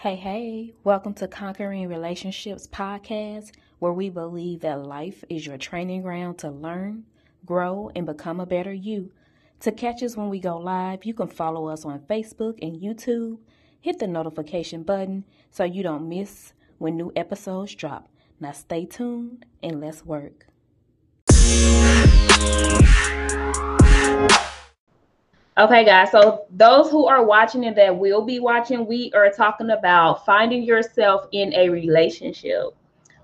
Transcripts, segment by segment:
Hey, hey, welcome to Conquering Relationships podcast, where we believe that life is your training ground to learn, grow, and become a better you. To catch us when we go live, you can follow us on Facebook and YouTube. Hit the notification button so you don't miss when new episodes drop. Now stay tuned and let's work. Okay, guys. So those who are watching and that will be watching, we are talking about finding yourself in a relationship.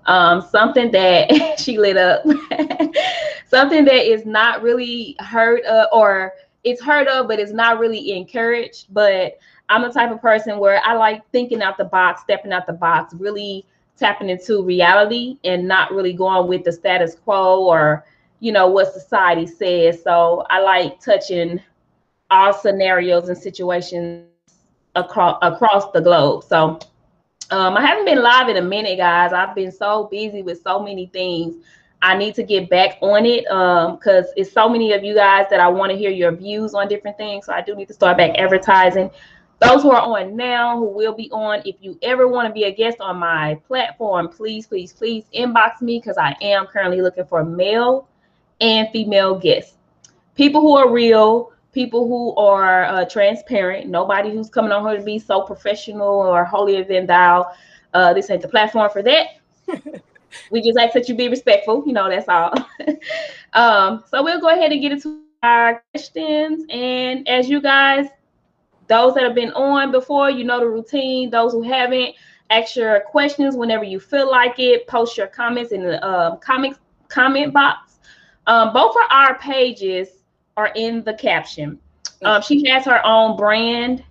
Um, something that she lit up, something that is not really heard of, or it's heard of, but it's not really encouraged. But I'm the type of person where I like thinking out the box, stepping out the box, really tapping into reality and not really going with the status quo or you know what society says. So I like touching all scenarios and situations across across the globe. So um, I haven't been live in a minute, guys. I've been so busy with so many things. I need to get back on it because um, it's so many of you guys that I want to hear your views on different things. So I do need to start back advertising. Those who are on now, who will be on, if you ever want to be a guest on my platform, please, please, please inbox me because I am currently looking for male and female guests. People who are real, people who are uh, transparent, nobody who's coming on here to be so professional or holier than thou. Uh, this ain't the platform for that. we just ask that you be respectful, you know, that's all. um, so we'll go ahead and get into our questions. And as you guys, those that have been on before, you know the routine. Those who haven't, ask your questions whenever you feel like it. Post your comments in the um, comments comment box. Um, both of our pages are in the caption. Um, she has her own brand.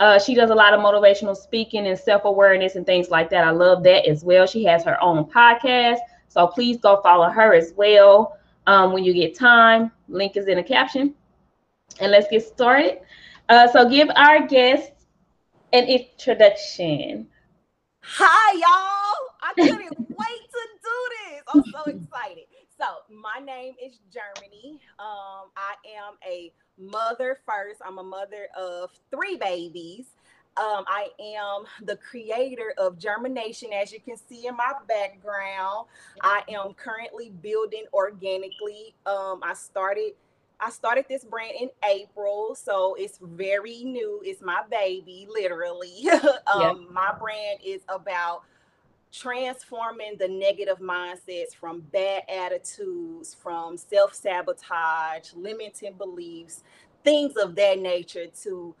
Uh, she does a lot of motivational speaking and self awareness and things like that. I love that as well. She has her own podcast. So please go follow her as well um, when you get time. Link is in the caption. And let's get started. Uh, so give our guests an introduction. Hi, y'all. I couldn't wait to do this. I'm so excited. So, my name is Germany. Um, I am a mother first. I'm a mother of three babies. Um, I am the creator of Germination, as you can see in my background. I am currently building organically. Um, I started I started this brand in April, so it's very new. It's my baby, literally. um. My brand is about transforming the negative mindsets from bad attitudes, from self sabotage, limiting beliefs, things of that nature to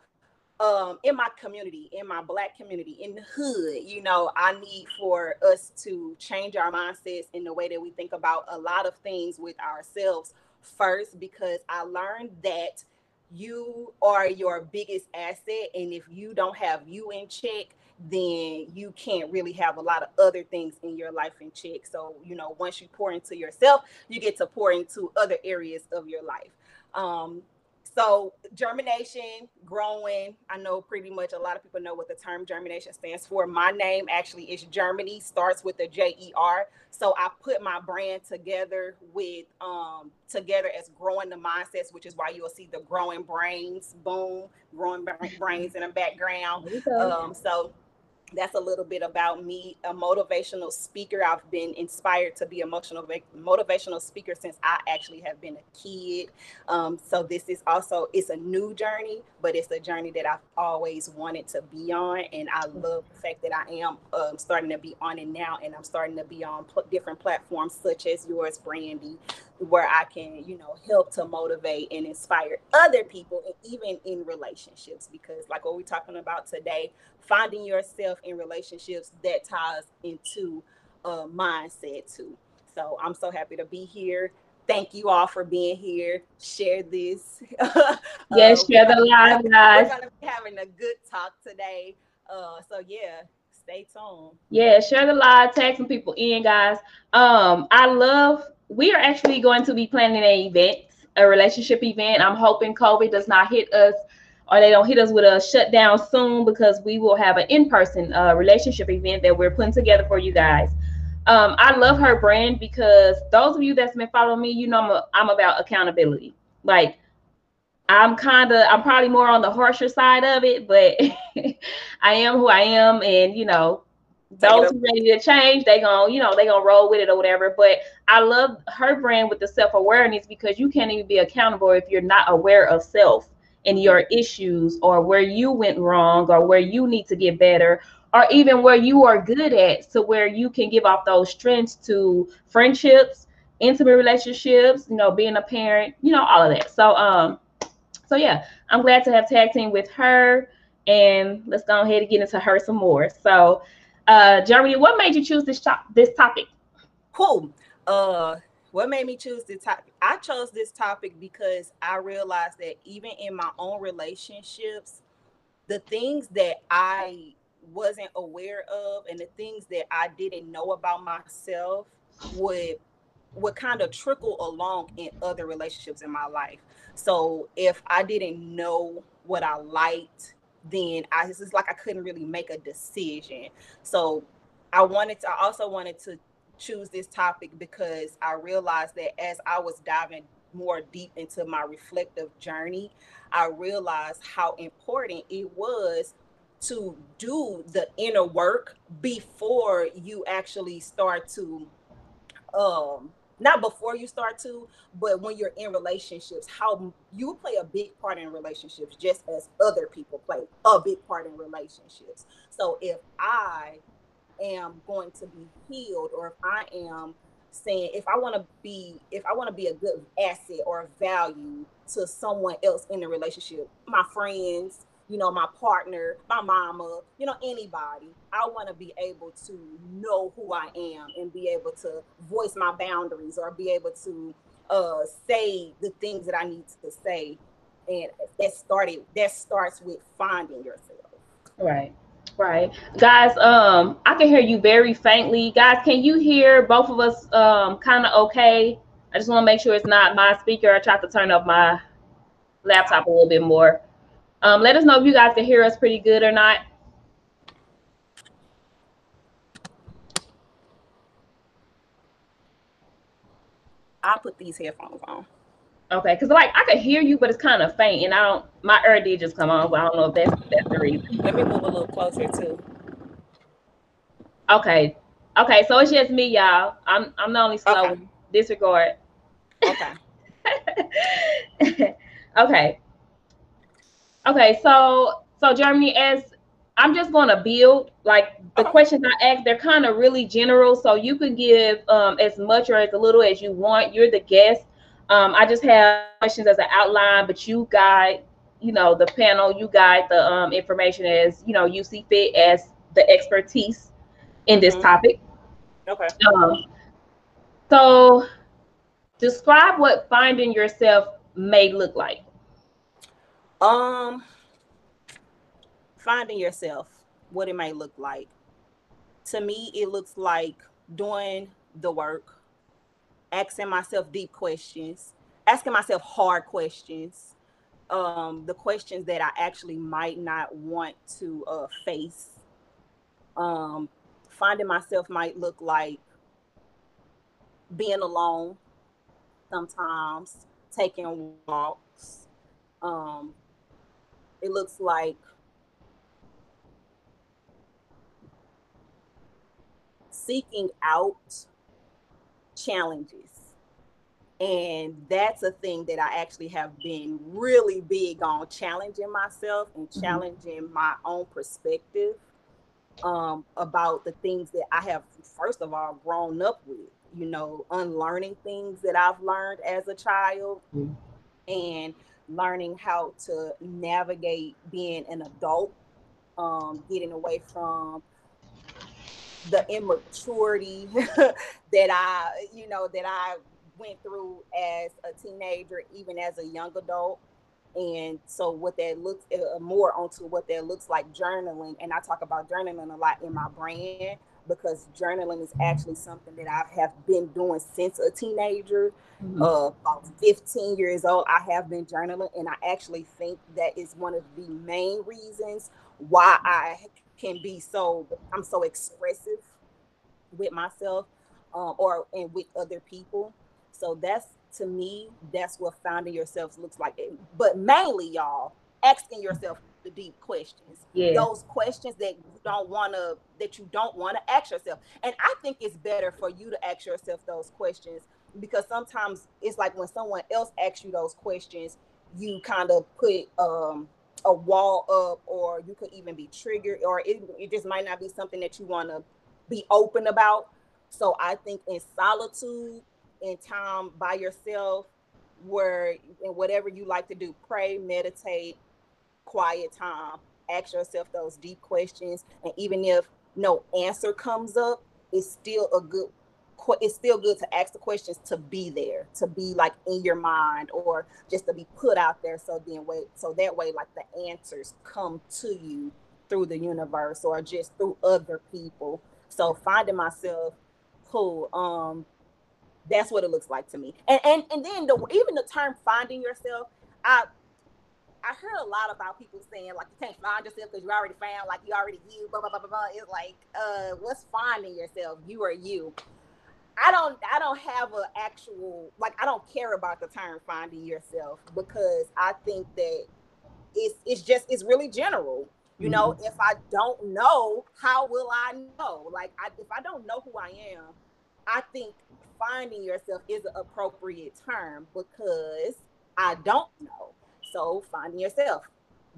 um in my community in my black community in the hood you know i need for us to change our mindsets in the way that we think about a lot of things with ourselves first because i learned that you are your biggest asset and if you don't have you in check then you can't really have a lot of other things in your life in check. So, you know, once you pour into yourself, you get to pour into other areas of your life. Um, so germination, growing. I know pretty much a lot of people know what the term germination stands for. My name actually is Germany, starts with a J E R. So I put my brand together with um together as growing the mindsets, which is why you'll see the growing brains, boom, growing brains in the background. Um, so that's a little bit about me a motivational speaker. I've been inspired to be emotional motivational speaker since i actually have been a kid. Um, so this is also it's a new journey but it's a journey that i've always wanted to be on. And i love the fact that i am um, starting to be on it now. And i'm starting to be on pl- different platforms such as yours brandy where I can, you know, help to motivate and inspire other people, and even in relationships. Because, like what we're talking about today, finding yourself in relationships that ties into a mindset too. So I'm so happy to be here. Thank you all for being here. Share this. yes, uh, share the live, guys. We're gonna be having a good talk today. Uh, so yeah, stay tuned. Yeah, share the live, tag some people in, guys. Um, I love we are actually going to be planning an event, a relationship event. I'm hoping COVID does not hit us or they don't hit us with a shutdown soon because we will have an in-person uh, relationship event that we're putting together for you guys. Um, I love her brand because those of you that's been following me, you know I'm, a, I'm about accountability. Like I'm kind of I'm probably more on the harsher side of it, but I am who I am, and you know, those who ready to change, they gonna, you know, they gonna roll with it or whatever. But I love her brand with the self awareness because you can't even be accountable if you're not aware of self and your issues or where you went wrong or where you need to get better or even where you are good at so where you can give off those strengths to friendships intimate relationships you know being a parent you know all of that. So um so yeah i'm glad to have tag team with her and let's go ahead and get into her some more. So uh germany what made you choose this top this topic? Cool uh what made me choose this topic? I chose this topic because i realized that even in my own relationships the things that i wasn't aware of and the things that i didn't know about myself would would kind of trickle along in other relationships in my life. So if i didn't know what i liked then i it's like i couldn't really make a decision. So i wanted to i also wanted to choose this topic because I realized that as I was diving more deep into my reflective journey, I realized how important it was to do the inner work before you actually start to um not before you start to but when you're in relationships how you play a big part in relationships just as other people play a big part in relationships. So if i am going to be healed or if I am saying if I want to be if I want to be a good asset or value to someone else in the relationship, my friends, you know, my partner, my mama, you know, anybody, I want to be able to know who I am and be able to voice my boundaries or be able to uh say the things that I need to say. And that started that starts with finding yourself. Right. Right. Guys, um, I can hear you very faintly. Guys, can you hear both of us um kind of okay? I just want to make sure it's not my speaker. I tried to turn up my laptop a little bit more. Um, let us know if you guys can hear us pretty good or not. I'll put these headphones on. Okay, because like I could hear you, but it's kind of faint, and I don't. My ear did just come on, but I don't know if that's that's the reason. Let me move a little closer too. Okay, okay, so it's just me, y'all. I'm I'm the only slow. Okay. Disregard. Okay. okay. Okay, so so Germany, as I'm just gonna build like the okay. questions I ask, they're kind of really general, so you can give um, as much or as little as you want. You're the guest um, I just have questions as an outline, but you guide, you know, the panel, you guide the um, information as, you know, you see fit as the expertise in this mm-hmm. topic. Okay. Um, so describe what finding yourself may look like. Um, finding yourself, what it may look like. To me, it looks like doing the work, asking myself deep questions, asking myself hard questions, um, the questions that I actually might not want to uh, face. Um, finding myself might look like being alone sometimes, taking walks. Um, it looks like seeking out challenges. And that's a thing that I actually have been really big on challenging myself and mm-hmm. challenging my own perspective um, about the things that I have, first of all, grown up with, you know, unlearning things that I've learned as a child mm-hmm. and learning how to navigate being an adult, um, getting away from the immaturity that I, you know, that I went through as a teenager, even as a young adult. And so, what that looks uh, more onto what that looks like journaling. And I talk about journaling a lot in my brand because journaling is actually something that I have been doing since a teenager. Mm-hmm. Uh, about 15 years old, I have been journaling, and I actually think that is one of the main reasons why I can be so I'm so expressive with myself um, or and with other people. So that's to me, that's what finding yourself looks like. But mainly, y'all, asking yourself the deep questions. Yeah. Those questions that you don't want to that you don't want to ask yourself. And I think it's better for you to ask yourself those questions because sometimes it's like when someone else asks you those questions, you kind of put um a wall up or you could even be triggered or it, it just might not be something that you want to be open about so i think in solitude in time by yourself where in whatever you like to do pray meditate quiet time. Ask yourself those deep questions and even if no answer comes up it's still a good it's still good to ask the questions to be there to be like in your mind or just to be put out there so then wait so that way like the answers come to you through the universe or just through other people. So finding myself cool um that's what it looks like to me. And and, and then the even the term finding yourself i I heard a lot about people saying like you can't find yourself because you already found like you already you blah blah blah blah blah. It's like uh what's finding yourself? You are you. I don't I don't have an actual like I don't care about the term finding yourself because I think that it's it's just it's really general. You know, mm-hmm. if I don't know, how will I know? Like I, if I don't know who I am, I think finding yourself is an appropriate term because I don't know. So finding yourself,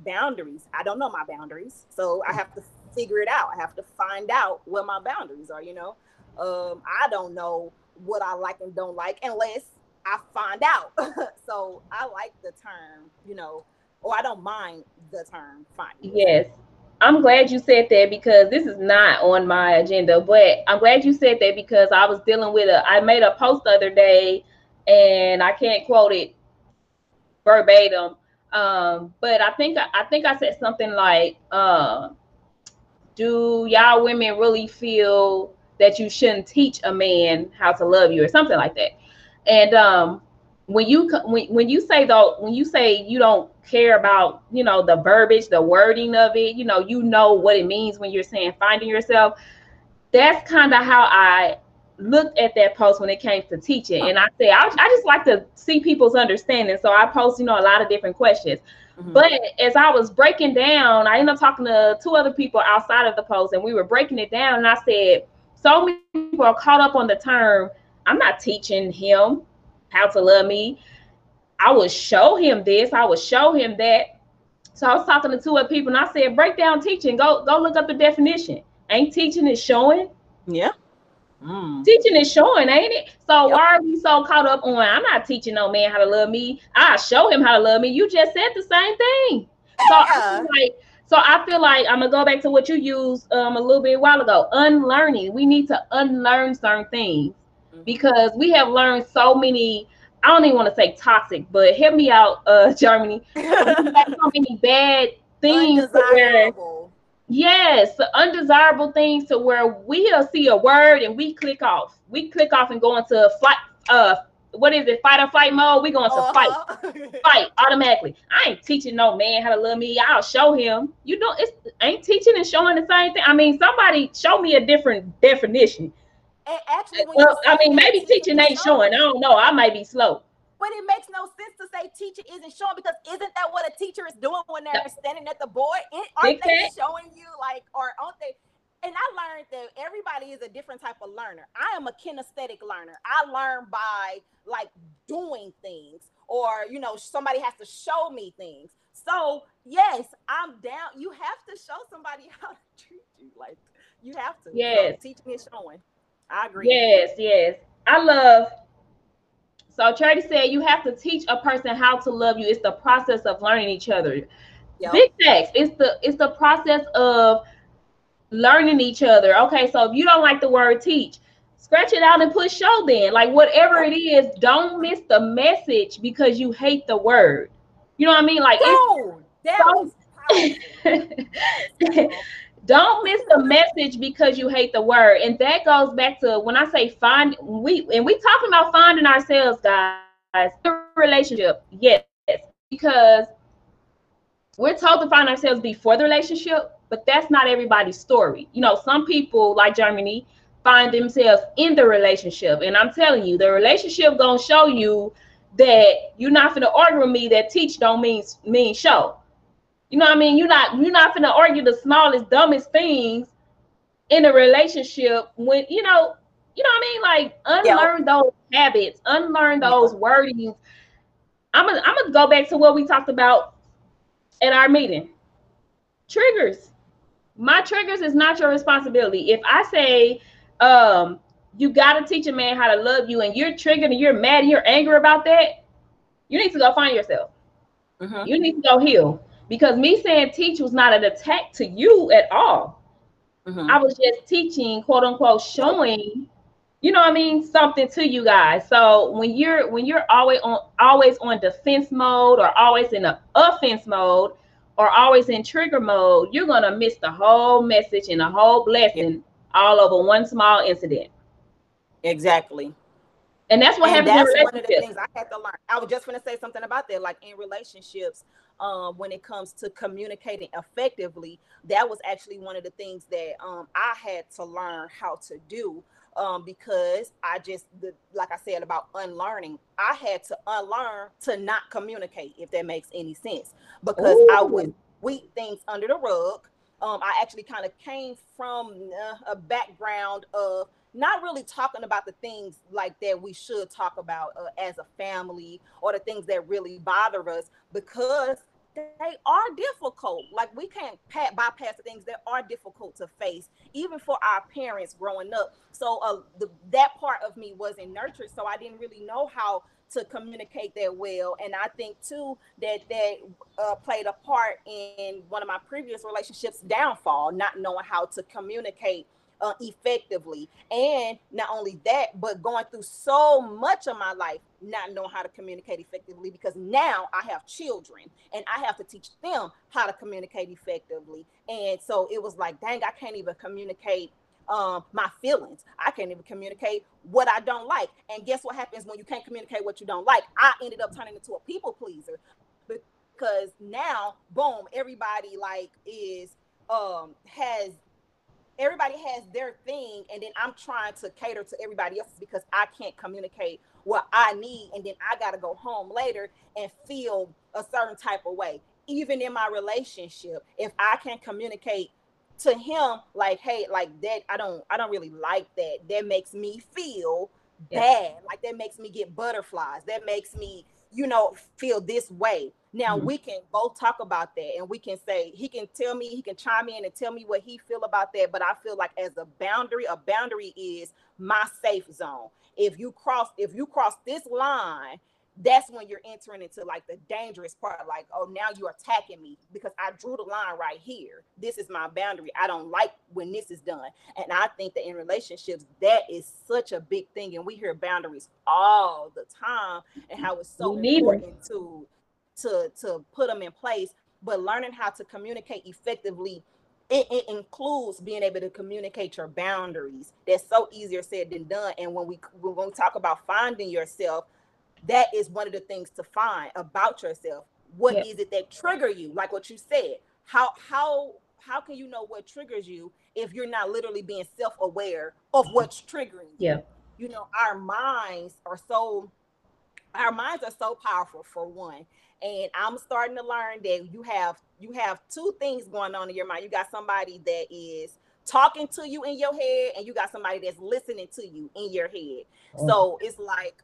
boundaries. I don't know my boundaries, so I have to figure it out. I have to find out what my boundaries are. You know, um, I don't know what I like and don't like unless I find out. so I like the term, you know, or I don't mind the term finding. Yes. I'm glad you said that because this is not on my agenda, but I'm glad you said that because I was dealing with a I made a post the other day and I can't quote it verbatim. Um, but I think I think I said something like, uh, do y'all women really feel that you shouldn't teach a man how to love you or something like that. And um, when you when, when you say though when you say you don't care about you know the verbiage the wording of it you know you know what it means when you're saying finding yourself that's kind of how i looked at that post when it came to teaching and i said I, I, just like to see people's understanding so i post you know a lot of different questions mm-hmm. but as i was breaking down i ended up talking to two other people outside of the post and we were breaking it down and i said so many people are caught up on the term. I'm not teaching him how to love me. I will show him this. I will show him that. So I was talking to two other people, and I said, "Break down teaching. Go go look up the definition. Ain't teaching is showing. Yeah. Mm. Teaching is showing, ain't it? So yep. why are we so caught up on? I'm not teaching no man how to love me. I show him how to love me. You just said the same thing. So yeah. like so I feel like I'm gonna go back to what you used um, a little bit while ago. Unlearning. We need to unlearn certain things mm-hmm. because we have learned so many. I don't even want to say toxic, but help me out, uh, Germany. so many bad things where, yes, undesirable things to where we'll see a word and we click off. We click off and go into flight, uh, what is it, fight or flight mode? We going to uh-huh. fight, fight automatically. I ain't teaching no man how to love me. I'll show him. You know, it's ain't teaching and showing the same thing. I mean, somebody show me a different definition. And actually, well, I mean, maybe teaching ain't showing. I don't know. I might be slow. But it makes no sense to say teacher isn't showing because isn't that what a teacher is doing when they're standing at the board? Aren't they showing you like, or aren't they? and I learned that everybody is a different type of learner. I am a kinesthetic learner. I learn by like doing things, or you know, somebody has to show me things. So yes, I'm down. You have to show somebody how to treat you. Like you have to. Yes, so teaching is showing. I agree. Yes, yes. I love. So Charity said you have to teach a person how to love you. It's the process of learning each other. Yep. Big facts. It's the it's the process of learning each other. Okay, so if you don't like the word teach, scratch it out and put show then. Like whatever it is, don't miss the message because you hate the word. You know what I mean? Like Dude, don't, don't miss the message because you hate the word. And that goes back to when I say find we and we talking about finding ourselves, guys. The relationship, yes, because we're told to find ourselves before the relationship, but that's not everybody's story. You know, some people like Germany find themselves in the relationship, and I'm telling you, the relationship gonna show you that you're not gonna argue with me that teach don't mean mean show. You know what I mean? You're not you're not gonna argue the smallest, dumbest things in a relationship when you know, you know what I mean? Like unlearn yeah. those habits, unlearn those yeah. wordings. I'm gonna I'm gonna go back to what we talked about at our meeting. Triggers. My triggers is not your responsibility. If I say um you got to teach a man how to love you and you're triggered and you're mad and you're angry about that, you need to go find yourself. Mm-hmm. You need to go heal because me saying teach was not an attack to you at all. Mm-hmm. I was just teaching, quote unquote, showing, you know what I mean, something to you guys. So when you're when you're always on always on defense mode or always in the offense mode or always in trigger mode, you're gonna miss the whole message and the whole blessing all over one small incident. Exactly. And that's what and happens. That's one of the things I had to learn. I was just going to say something about that. Like in relationships, um, when it comes to communicating effectively, that was actually one of the things that um, I had to learn how to do. Um, because I just, the, like I said about unlearning, I had to unlearn to not communicate, if that makes any sense, because Ooh. I would sweep things under the rug. Um, I actually kind of came from uh, a background of not really talking about the things like that we should talk about uh, as a family or the things that really bother us because they are difficult. Like we can't bypass the things that are difficult to face, even for our parents growing up. So uh, the, that part of me wasn't nurtured, so I didn't really know how to communicate that well. And I think too that that uh, played a part in one of my previous relationships' downfall, not knowing how to communicate uh, effectively. And not only that, but going through so much of my life not knowing how to communicate effectively because now I have children and I have to teach them how to communicate effectively. And so it was like, dang, I can't even communicate um, my feelings. I can't even communicate what I don't like. And guess what happens when you can't communicate what you don't like? I ended up turning into a people pleaser because now, boom, everybody like is um has everybody has their thing and then i'm trying to cater to everybody else because i can't communicate what i need and then i got to go home later and feel a certain type of way. Even in my relationship if i can communicate to him like hey like that i don't i don't really like that. That makes me feel yeah. bad. Like that makes me get butterflies. That makes me you know feel this way now mm-hmm. we can both talk about that and we can say he can tell me, he can chime in and tell me what he feel about that. But I feel like as a boundary, a boundary is my safe zone. If you cross, if you cross this line, that's when you're entering into like the dangerous part like oh now you're attacking me because i drew the line right here this is my boundary i don't like when this is done and i think that in relationships that is such a big thing and we hear boundaries all the time and how it's so important to to to put them in place but learning how to communicate effectively it, it, includes being able to communicate your boundaries. That's so easier said than done. And when we when we talk about finding yourself that is one of the things to find about yourself. What is it that trigger you? Like what you said how how how can you know what triggers you if you're not literally being self-aware of what's triggering you? Yeah you know our minds are so our minds are so powerful for one and i'm starting to learn that you have you have two things going on in your mind. You got somebody that is talking to you in your head and you got somebody that's listening to you in your head. Oh. so it's like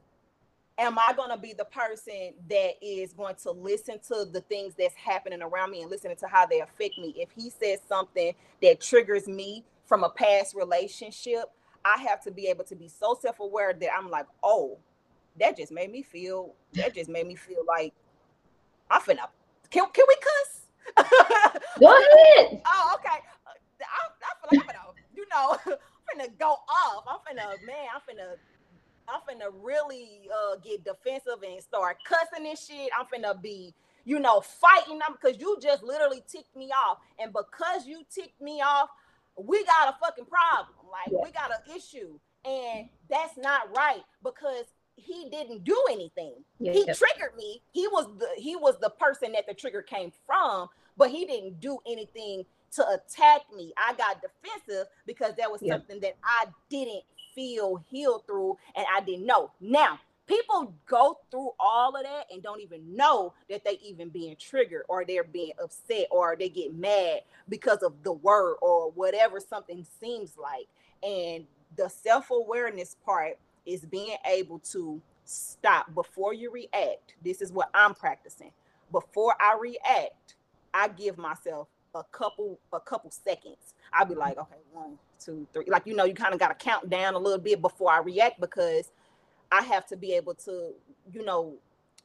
am i going to be the person that is going to listen to the things that's happening around me and listening to how they affect me? If he says something that triggers me from a past relationship i have to be able to be so self-aware that i'm like oh that just made me feel that just made me feel like I'm finna can can we cuss? Go ahead. oh, okay. I, I feel like I'm finna, you know, I'm finna go off. I'm finna, man, I'm finna I'm finna really uh, get defensive and start cussing and shit. I'm finna be, you know, fighting them because you just literally ticked me off. And because you ticked me off, we got a fucking problem. Like yeah. we got an issue. And that's not right because he didn't do anything. Yeah, he yeah. triggered me. He was the he was the person that the trigger came from, but he didn't do anything to attack me. I got defensive because that was yeah. something that I didn't feel healed through and I didn't know. Now, people go through all of that and don't even know that they even being triggered or they're being upset or they get mad because of the word or whatever something seems like and the self-awareness part is being able to stop before you react this is what i'm practicing before i react i give myself a couple a couple seconds i'll be like okay one two three like you know you kind of got to count down a little bit before i react because I have to be able to, you know,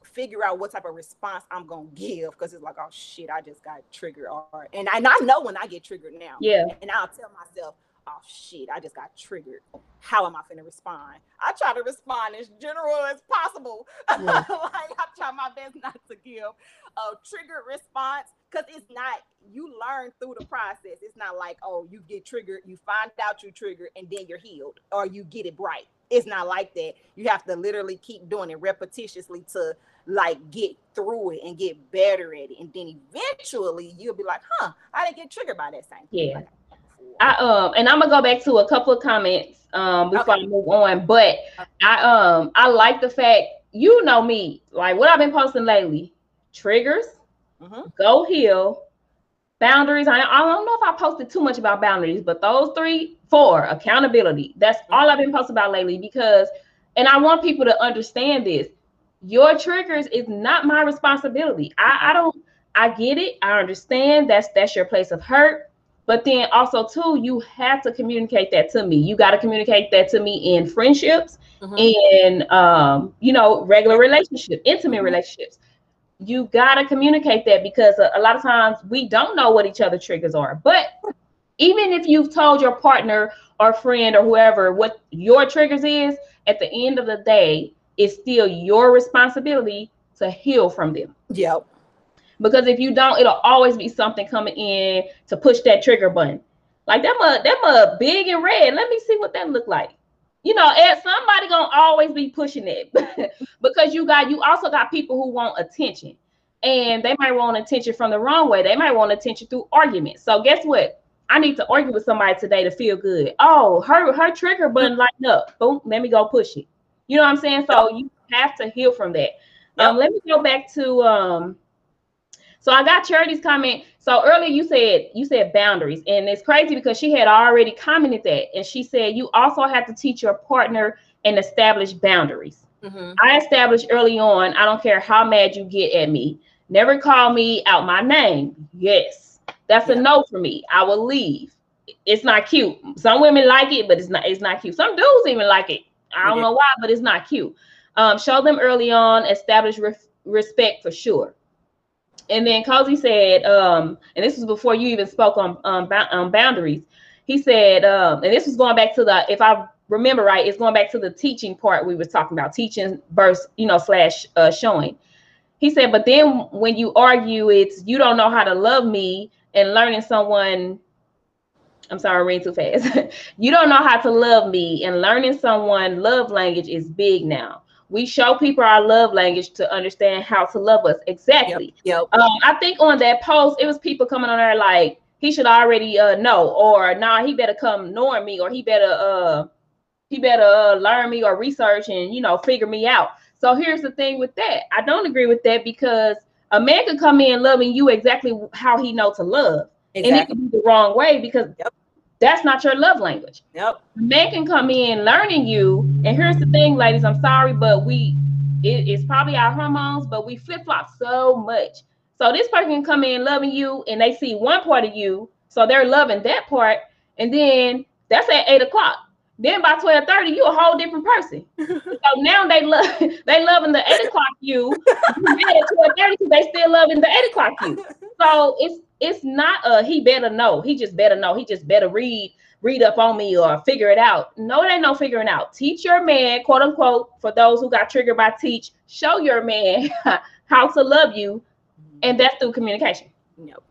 figure out what type of response I'm gonna give because it's like, oh shit, I just got triggered. Or and I, and I know when I get triggered now. Yeah. And I'll tell myself, oh shit, I just got triggered. How am I gonna respond? I try to respond as general as possible. Yeah. like I try my best not to give a triggered response because it's not you learn through the process. It's not like, oh, you get triggered, you find out you triggered, and then you're healed, or you get it right. It's not like that. You have to literally keep doing it repetitiously to like get through it and get better at it. And then eventually you'll be like, huh, I didn't get triggered by that same thing. Yeah. I um and I'm gonna go back to a couple of comments um before okay. I move on, but I um I like the fact you know me, like what I've been posting lately, triggers, mm-hmm. go heal, boundaries. I, I don't know if I posted too much about boundaries, but those three, four, accountability. That's all I've been posting about lately because, and I want people to understand this. Your triggers is not my responsibility. I, I don't, I get it. I understand that's that's your place of hurt. But then also too, you have to communicate that to me. You got to communicate that to me in friendships, mm-hmm. in um, you know, regular relationships, intimate mm-hmm. relationships you got to communicate that because a, a, lot of times we don't know what each other triggers are. But even if you've told your partner or friend or whoever what your triggers is, at the end of the day, it's still your responsibility to heal from them. Yep. Because if you don't, it'll always be something coming in to push that trigger button. Like that mug, that mug big and red. Let me see what that look like you know, and somebody gonna always be pushing it because you got you also got people who want attention, and they might want attention from the wrong way. They might want attention through arguments. So guess what? I need to argue with somebody today to feel good. Oh, her her trigger button lighten up. Boom, let me go push it. You know what I'm saying? So you have to heal from that. Um, let me go back to um so I got Charity's comment. So earlier you said you said boundaries, and it's crazy because she had already commented that, and she said you also have to teach your partner and establish boundaries. Mm-hmm. I established early on. I don't care how mad you get at me. Never call me out my name. Yes, that's yeah. a no for me. I will leave. It's not cute. Some women like it, but it's not. It's not cute. Some dudes even like it. I don't know why, but it's not cute. Um, show them early on. Establish re- respect for sure and then Cozy said, um, and this was before you even spoke on um, um, boundaries. He said, um, and this was going back to the, if I remember right, it's going back to the teaching part we were talking about, teaching verse, you know, slash uh, showing. He said, but then when you argue, it's you don't know how to love me and learning someone. I'm sorry, I ran too fast. you don't know how to love me and learning someone love language is big now we show people our love language to understand how to love us exactly. Yep. yep. Um, I think on that post, it was people coming on there like he should already uh know, or nah, he better come knowing me, or he better uh he better uh, learn me or research and you know figure me out. So here's the thing with that. I don't agree with that because a man could come in loving you exactly how he know to love, exactly. and it could be the wrong way because yep. That's not your love language. Yep. Man can come in learning you, and here's the thing, ladies. I'm sorry, but we it, it's probably our hormones, but we flip flop so much. So this person can come in loving you, and they see one part of you, so they're loving that part, and then that's at eight o'clock. Then by twelve thirty, you a whole different person. so now they love they loving the eight o'clock you. at twelve thirty, they still loving the eight o'clock you. So it's it's not a he better know. He just better know. He just better read read up on me or figure it out. No, it ain't no figuring out. Teach your man, quote unquote, for those who got triggered by teach, show your man how to love you. And that's through communication. Nope.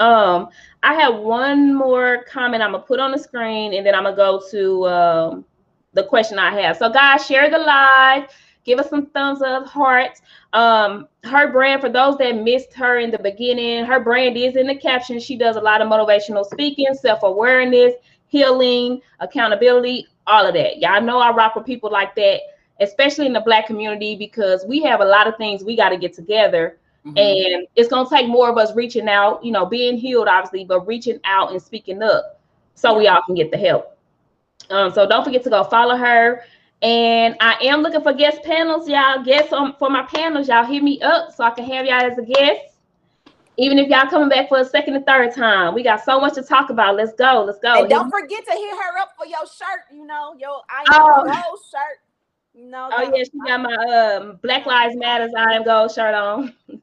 Um, I have one more comment I'm gonna put on the screen and then I'm gonna go to um, the question I have. So guys, share the live give us some thumbs up, hearts. Um, her brand, for those that missed her in the beginning, her brand is in the caption. She does a lot of motivational speaking, self awareness, healing, accountability, all of that. Y'all know I rock with people like that especially in the black community, because we have a lot of things we got to get together. Mm-hmm. And it's gonna take more of us reaching out, you know, being healed, obviously, but reaching out and speaking up so we all can get the help. Um, so don't forget to go follow her. And I am looking for guest panels, y'all. Guests on, for my panels, y'all hit me up so I can have y'all as a guest. Even if y'all coming back for a second and third time, we got so much to talk about. Let's go. Let's go. And don't forget to hit her up for your shirt. You know your I am oh. gold shirt. You know. Oh yeah, she got my um Black Lives Matters I am gold shirt on.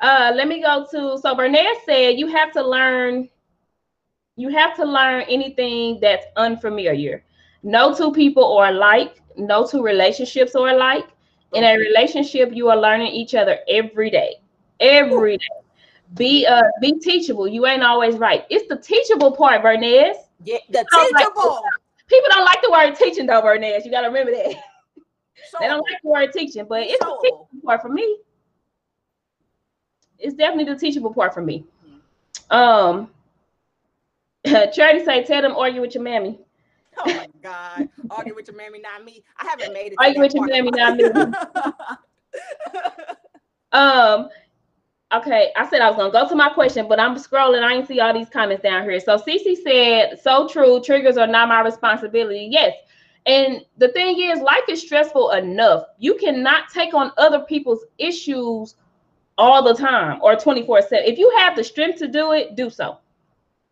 uh, let me go to so Bernard said you have to learn. You have to learn anything that's unfamiliar. No two people are alike. No two relationships are alike. In a relationship, you are learning each other every day every day. Be uh be teachable. You ain't always right. It's the teachable part, Vernez. Yeah, the teachable. Like, people don't like the word teaching though, Vernez. You gotta remember that. Sure. They don't like the word teaching, but it's sure. the teachable part for me. It's definitely the teachable part for me. Um Charity say, tell them argue with your mammy. Oh my God. argue with your mammy, not me. I haven't made it. Argue with your mammy, not me. um, Okay, I said I was gonna go to my question, but I'm scrolling. I didn't see all these comments down here. So Cece said, "So true. Triggers are not my responsibility." Yes, and the thing is, life is stressful enough. You cannot take on other people's issues all the time or 24 7. If you have the strength to do it, do so.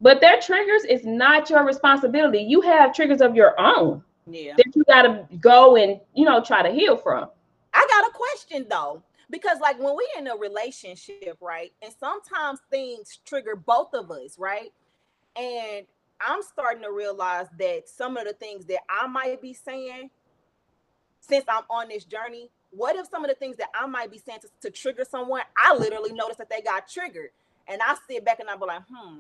But their triggers is not your responsibility. You have triggers of your own. Yeah. That you gotta go and you know try to heal from. I got a question though because like when we're in a relationship right and sometimes things trigger both of us right and i'm starting to realize that some of the things that i might be saying since i'm on this journey what if some of the things that i might be saying to, to trigger someone i literally notice that they got triggered and i sit back and i be like hmm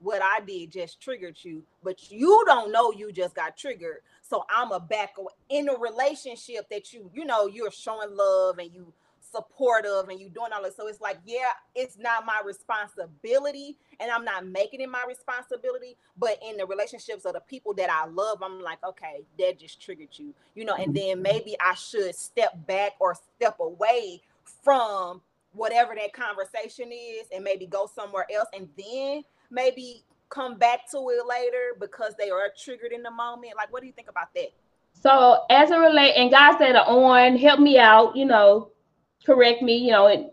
what I did just triggered you, but you don't know you just got triggered. So I'm a back in a relationship that you, you know, you're showing love and you supportive and you doing all this. So it's like, yeah, it's not my responsibility and I'm not making it my responsibility. But in the relationships of the people that I love, I'm like, okay, that just triggered you, you know, and then maybe I should step back or step away from whatever that conversation is and maybe go somewhere else and then maybe come back to it later because they are triggered in the moment. Like, what do you think about that? So as a relate and guys that are on, help me out, you know, correct me, you know, and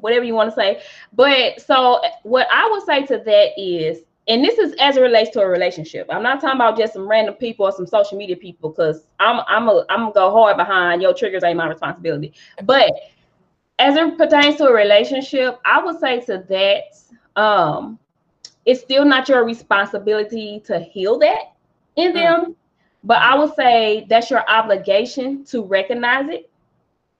whatever you want to say. But so what I would say to that is, and this is as it relates to a relationship. I'm not talking about just some random people or some social media people, because I'm I'm a I'm gonna go hard behind your triggers ain't my responsibility. But as it pertains to a relationship, I would say to that, um, it's still not your responsibility to heal that in mm. them. Mm. But I would say that's your obligation to recognize it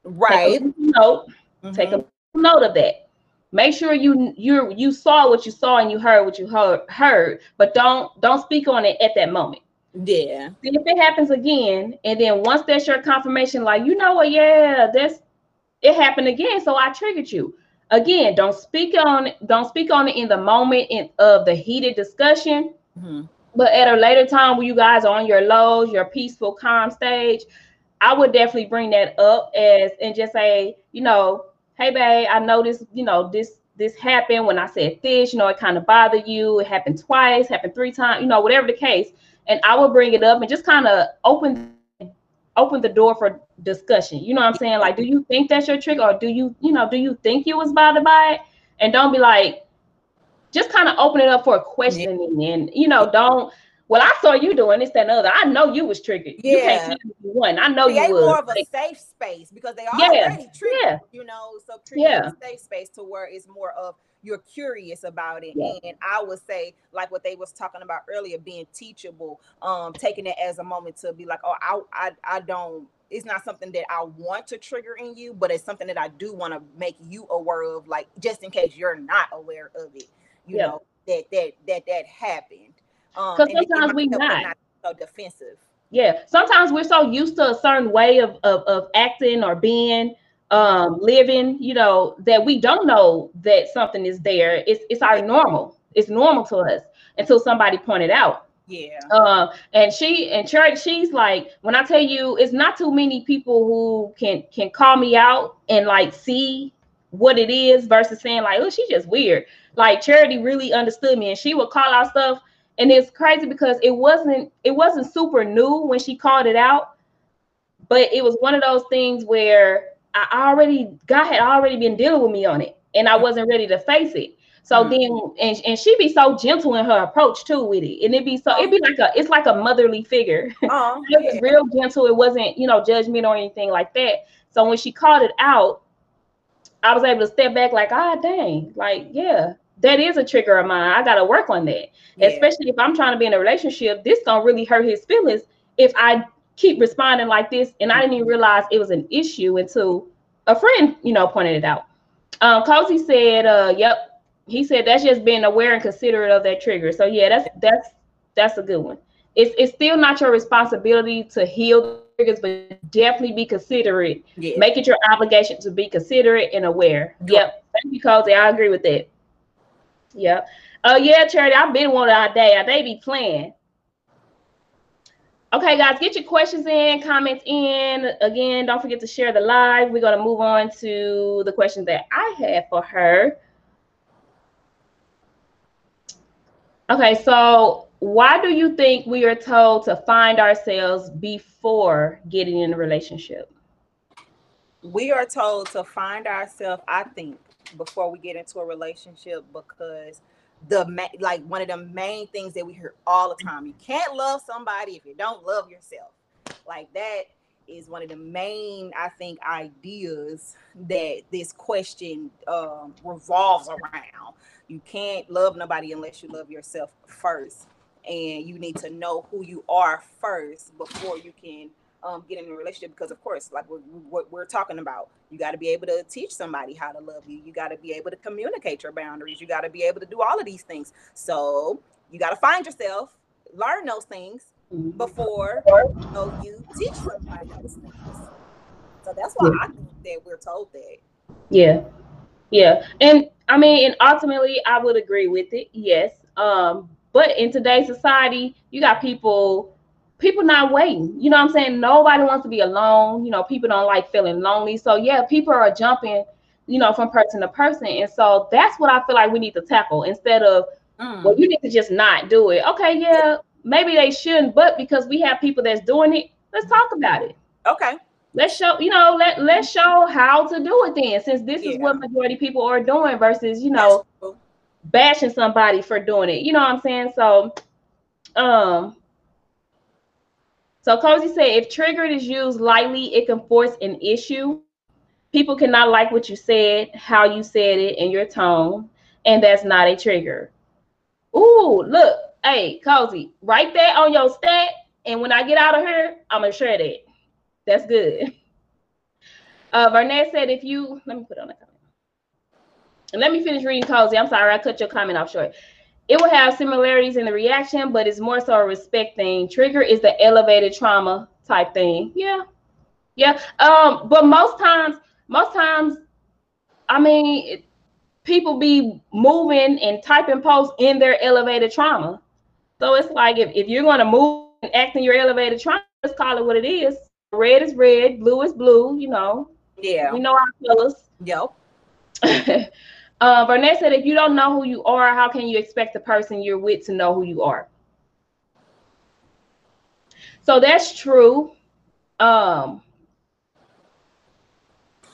Right. Take a note. Mm-hmm. Take a note of that. Make sure you you you saw what you saw and you heard what you heard, heard, but don't don't speak on it at that moment. Yeah. See if it happens again, and then once that's your confirmation, like you know what, yeah, this it happened again, so I triggered you. Again, don't speak on. Don't speak on it in the moment in, of the heated discussion. Mm-hmm. But at a later time, when you guys are on your lows, your peaceful, calm stage, I would definitely bring that up as and just say, you know, hey babe, I noticed, you know, this this happened when I said this, you know, it kind of bothered you. It happened twice, happened three times, you know, whatever the case. And I would bring it up and just kind of open open the door for discussion. You know what I'm saying? Like, do you think that's your trick, or do you, you know, do you think you was bothered by it? And don't be like, just kind of open it up for a questioning, yeah. and you know, don't well, I saw you doing this, and other. I know you was triggered. Yeah. You can't one. I know Create you was. more of a safe space because they are yeah. already triggered, yeah. you know. So create yeah. a safe space to where it's more of you're curious about it. Yeah. And I would say, like what they was talking about earlier, being teachable, um, taking it as a moment to be like, oh, I I, I don't it's not something that I want to trigger in you, but it's something that I do want to make you aware of, like just in case you're not aware of it, you yeah. know, that that that that happened. Um, because sometimes we not. not so defensive. Yeah, sometimes we're so used to a certain way of of, of acting or being um living you know that we don't know that something is there it's it's our normal it's normal to us until somebody pointed out Yeah. Uh, and she and church, she's like, when I tell you, it's not too many people who can can call me out and like see what it is versus saying like, oh, she's just weird. Like Charity really understood me, and she would call out stuff, and it's crazy because it wasn't it wasn't super new when she called it out, but it was one of those things where I already God had already been dealing with me on it, and I wasn't ready to face it. So mm-hmm. then, and, and she be so gentle in her approach too with it, and it be so it be like a it's like a motherly figure. Oh, it was real gentle. It wasn't you know judgment or anything like that. So when she called it out, I was able to step back like, ah, dang, like yeah, that is a trigger of mine. I got to work on that, yeah. especially if I'm trying to be in a relationship. This gonna really hurt his feelings if I keep responding like this, and I didn't even realize it was an issue until a friend, you know, pointed it out. Um, Cozy said, uh, "Yep, he said that's just being aware and considerate of that trigger. So yeah, that's that's that's a good one. It's it's still not your responsibility to heal triggers, but definitely be considerate. Yeah. Make it your obligation to be considerate and aware. Yep. Thank you, Cozy. I agree with that. Yep. Oh uh, yeah, Charity. I've been one of all day. I they be playing. Okay, guys, get your questions in, comments in. Again, don't forget to share the live. We're gonna move on to the questions that I had for her. Okay, so why do you think we are told to find ourselves before getting in a relationship? We are told to find ourselves, I think, before we get into a relationship because the like one of the main things that we hear all the time you can't love somebody if you don't love yourself. Like that is one of the main i think ideas that this question um, revolves around. You can't love nobody unless you love yourself first and you need to know who you are first before you can um, get in a relationship because of course like what we're, we're, talking about you got to be able to teach somebody how to love you you got to be able to communicate your boundaries you got to be able to do all of these things so you got to find yourself learn those things mm-hmm. before you, know, you teach somebody those things so that's why yeah. i think that we're told that yeah yeah and I mean, and ultimately, I would agree with it. Yes. Um, but in today's society, you got people, people not waiting. You know what I'm saying? Nobody wants to be alone. You know, people don't like feeling lonely. So yeah, people are jumping, you know, from person to person. And so that's what I feel like we need to tackle instead of, mm. well, you need to just not do it. Okay, yeah, maybe they shouldn't, but because we have people that's doing it, let's talk about it. Okay let's show you know let let's show how to do it then since this yeah. is what majority people are doing versus you know bashing somebody for doing it you know what i'm saying so um so cozy said if triggered is used lightly it can force an issue people cannot like what you said how you said it and your tone and that's not a trigger Ooh, look hey cozy write that on your stat and when i get out of here i'm gonna share that that's good. Uh, Vernette said, if you, let me put on a comment. And let me finish reading Cozy. I'm sorry, I cut your comment off short. It will have similarities in the reaction, but it's more so a respect thing. Trigger is the elevated trauma type thing. Yeah. Yeah. Um, but most times, most times, I mean, it, people be moving and typing posts in their elevated trauma. So it's like if, if you're going to move and act in your elevated trauma, let's call it what it is red is red, blue is blue, you know. Yeah. We know our colors. Yep. uh, Burnett said, if you don't know who you are, how can you expect the person you're with to know who you are? So that's true. Um,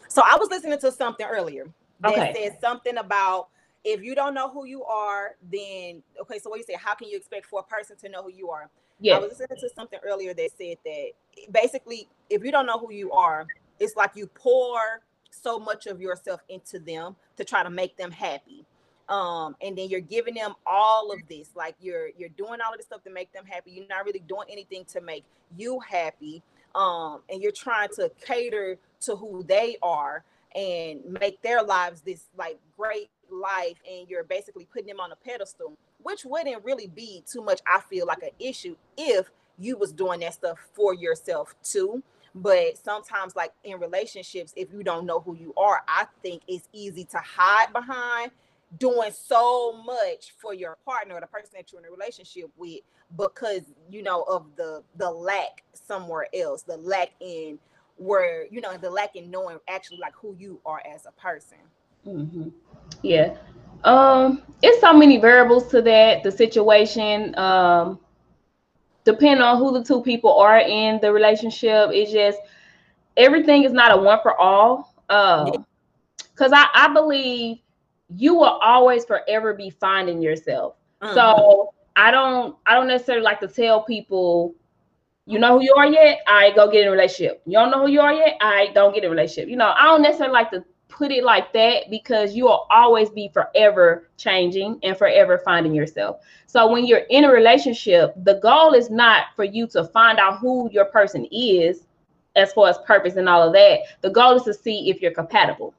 so I was listening to something earlier that okay. said something about if you don't know who you are, then okay. So what you say? How can you expect for a person to know who you are? Yeah. I was listening to something earlier that said that basically, if you don't know who you are, it's like you pour so much of yourself into them to try to make them happy. Um, and then you're giving them all of this, like you're you're doing all of this stuff to make them happy. You're not really doing anything to make you happy. Um, and you're trying to cater to who they are and make their lives this like great life and you're basically putting them on a pedestal which wouldn't really be too much i feel like an issue if you was doing that stuff for yourself too but sometimes like in relationships if you don't know who you are i think it's easy to hide behind doing so much for your partner or the person that you're in a relationship with because you know of the the lack somewhere else the lack in where you know the lack in knowing actually like who you are as a person mm-hmm. yeah um it's so many variables to that the situation um depending on who the two people are in the relationship it's just everything is not a one for all um because I, I believe you will always forever be finding yourself. Mm-hmm. So I don't I don't necessarily like to tell people, you know who you are yet? I go get in a relationship. You don't know who you are yet? I don't get in a relationship. You know, I don't necessarily like to put it like that because you will always be forever changing and forever finding yourself. So when you're in a relationship, the goal is not for you to find out who your person is as far as purpose and all of that. The goal is to see if you're compatible.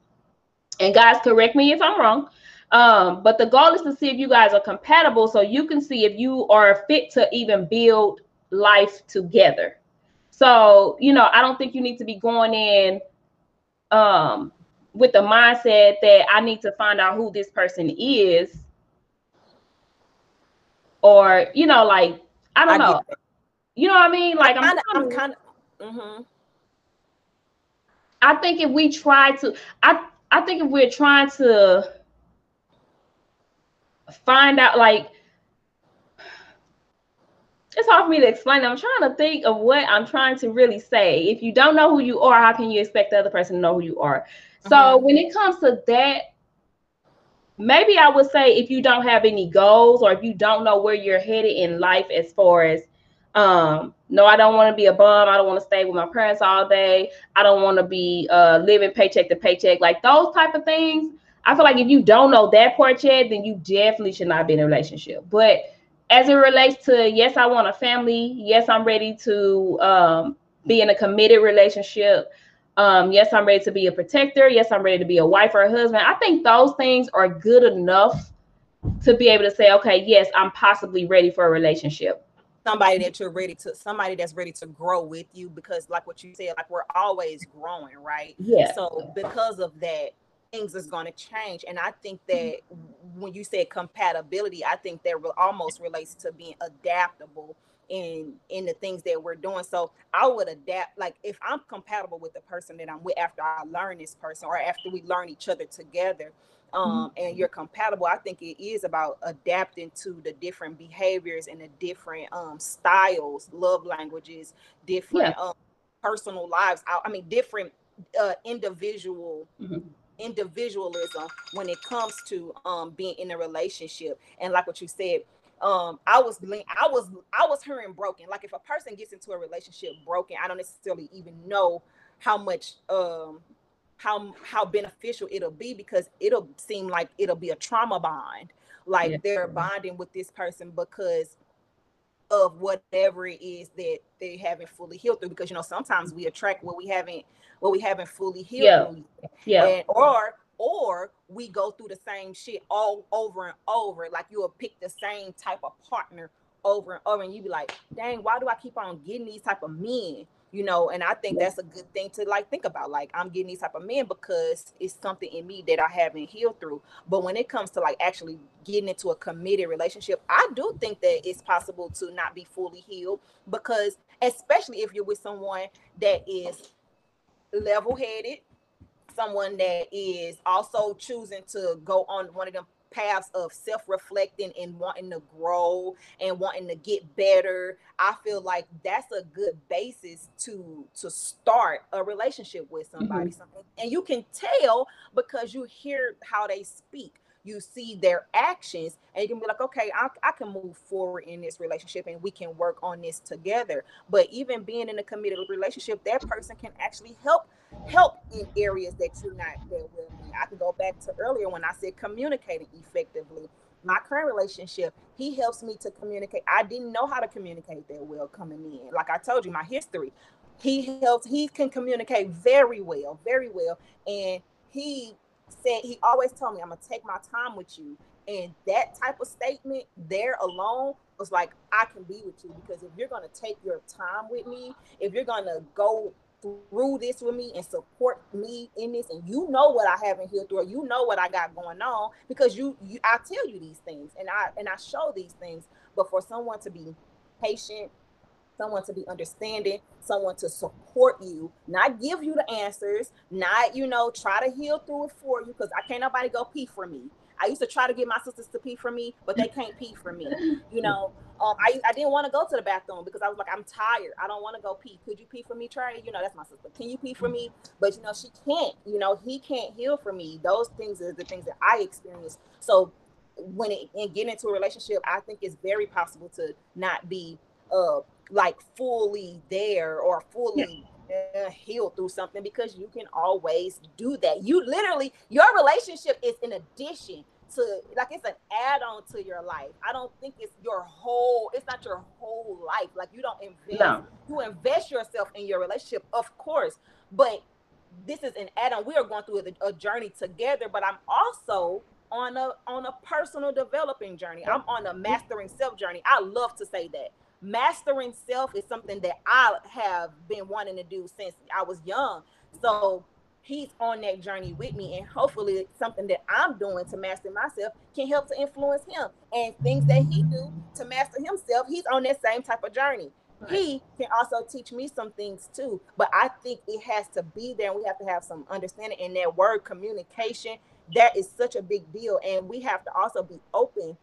And guys, correct me if I'm wrong. Um, but the goal is to see if you guys are compatible so you can see if you are fit to even build life together. So, you know, I don't think you need to be going in um, with the mindset that I need to find out who this person is. Or, you know, like, I don't I know. You know what I mean? Like, I'm, I'm kind of, mm-hmm. I think if we try to, I I think if we're trying to find out, like, it's hard for me to explain. I'm trying to think of what I'm trying to really say. If you don't know who you are, how can you expect the other person to know who you are? So mm-hmm. when it comes to that, maybe I would say if you don't have any goals or if you don't know where you're headed in life as far as um, no, I don't want to be a bum. I don't want to stay with my parents all day. I don't want to be uh, living paycheck to paycheck. Like those type of things. I feel like if you don't know that part yet, then you definitely should not be in a relationship. But as it relates to yes, I want a family. Yes, I'm ready to um, be in a committed relationship. Um, yes, I'm ready to be a protector. Yes, I'm ready to be a wife or a husband. I think those things are good enough to be able to say, okay, yes, I'm possibly ready for a relationship. Somebody that you're ready to somebody that's ready to grow with you because like what you said like we're always growing right? Yeah so because of that things is going to change. And i think that when you say compatibility i think that almost relates to being adaptable in in the things that we're doing so i would adapt like if i'm compatible with the person that i'm with after i learn this person or after we learn each other together um, mm-hmm. and you're compatible, I think it is about adapting to the different behaviors and the different um, styles, love languages, different yeah. um, personal lives. I, I, mean, different uh, individual. Mm-hmm. individualism when it comes to um being in a relationship and like what you said um i was i was i was hearing broken like if a person gets into a relationship broken i don't necessarily even know how much um how how beneficial it'll be because it'll seem like it'll be a trauma bond like yeah. they're bonding with this person because of whatever it is that they haven't fully healed through because you know sometimes we attract what we haven't what we haven't fully healed yeah. yeah and, or or we go through the same shit all over and over. Like you'll pick the same type of partner over and over and you be like dang why do i keep on getting these type of men? You know and i think that's a good thing to like think about. Like i'm getting these type of men because it's something in me that i haven't healed through. But when it comes to like actually getting into a committed relationship i do think that it's possible to not be fully healed because especially if you're with someone that is level-headed someone that is also choosing to go on one of them paths of self-reflecting and wanting to grow and wanting to get better i feel like that's a good basis to to start a relationship with somebody mm-hmm. and you can tell because you hear how they speak you see their actions and you can be like okay I, I can move forward in this relationship and we can work on this together but even being in a committed relationship that person can actually help help in areas that you're not there with me. I can go back to earlier when I said communicating effectively. My current relationship, he helps me to communicate. I didn't know how to communicate that well coming in. Like I told you, my history. He helps, he can communicate very well, very well. And he said, he always told me, I'm gonna take my time with you. And that type of statement there alone was like, I can be with you because if you're gonna take your time with me, if you're gonna go through this with me and support me in this. And you know what I haven't healed through you know what I got going on because you, you I tell you these things and I and I show these things. But for someone to be patient someone to be understanding someone to support you not give you the answers not you know try to heal through it for you because I can't nobody go pee for me I used to try to get my sisters to pee for me but they can't pee for me you know um, I, I didn't want to go to the bathroom because I was like, I'm tired. I don't want to go pee. Could you pee for me, Trey? You know, that's my sister. Can you pee for me? But you know, she can't. You know, he can't heal for me. Those things are the things that I experience. So when it and get into a relationship, I think it's very possible to not be uh like fully there or fully yeah. uh, healed through something because you can always do that. You literally your relationship is an addition to like it's an add-on to your life. I don't think it's your whole, it's not your whole life. Like you don't invest, no. you invest yourself in your relationship, of course, but this is an add-on. We are going through a, a journey together, but I'm also on a on a personal developing journey. I'm on a mastering self journey. I love to say that. Mastering self is something that I have been wanting to do since I was young. So he's on that journey with me and hopefully something that i'm doing to master myself can help to influence him. And things that he do to master himself he's on that same type of journey. Right. he can also teach me some things too but i think it has to be there and we have to have some understanding in that word communication that is such a big deal. And we have to also be open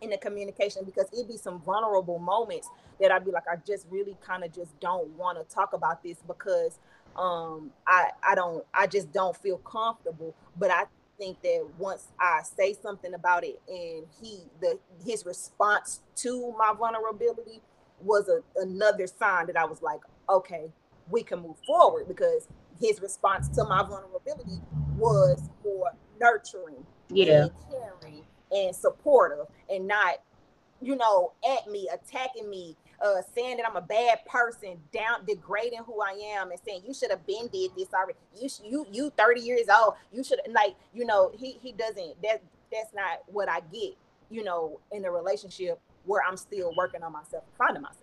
in the communication because it'd be some vulnerable moments that I'd be like, I just really kind of just don't want to talk about this because um i i don't i just don't feel comfortable but i think that once i say something about it and he the his response to my vulnerability was a, another sign that i was like okay we can move forward because his response to my vulnerability was more nurturing yeah. and caring and supportive and not you know at me attacking me uh, saying that I'm a bad person, down degrading who I am, and saying you should have been did this already. You you you 30 years old. You should like you know he he doesn't that that's not what I get. You know, in a relationship where I'm still working on myself, finding myself.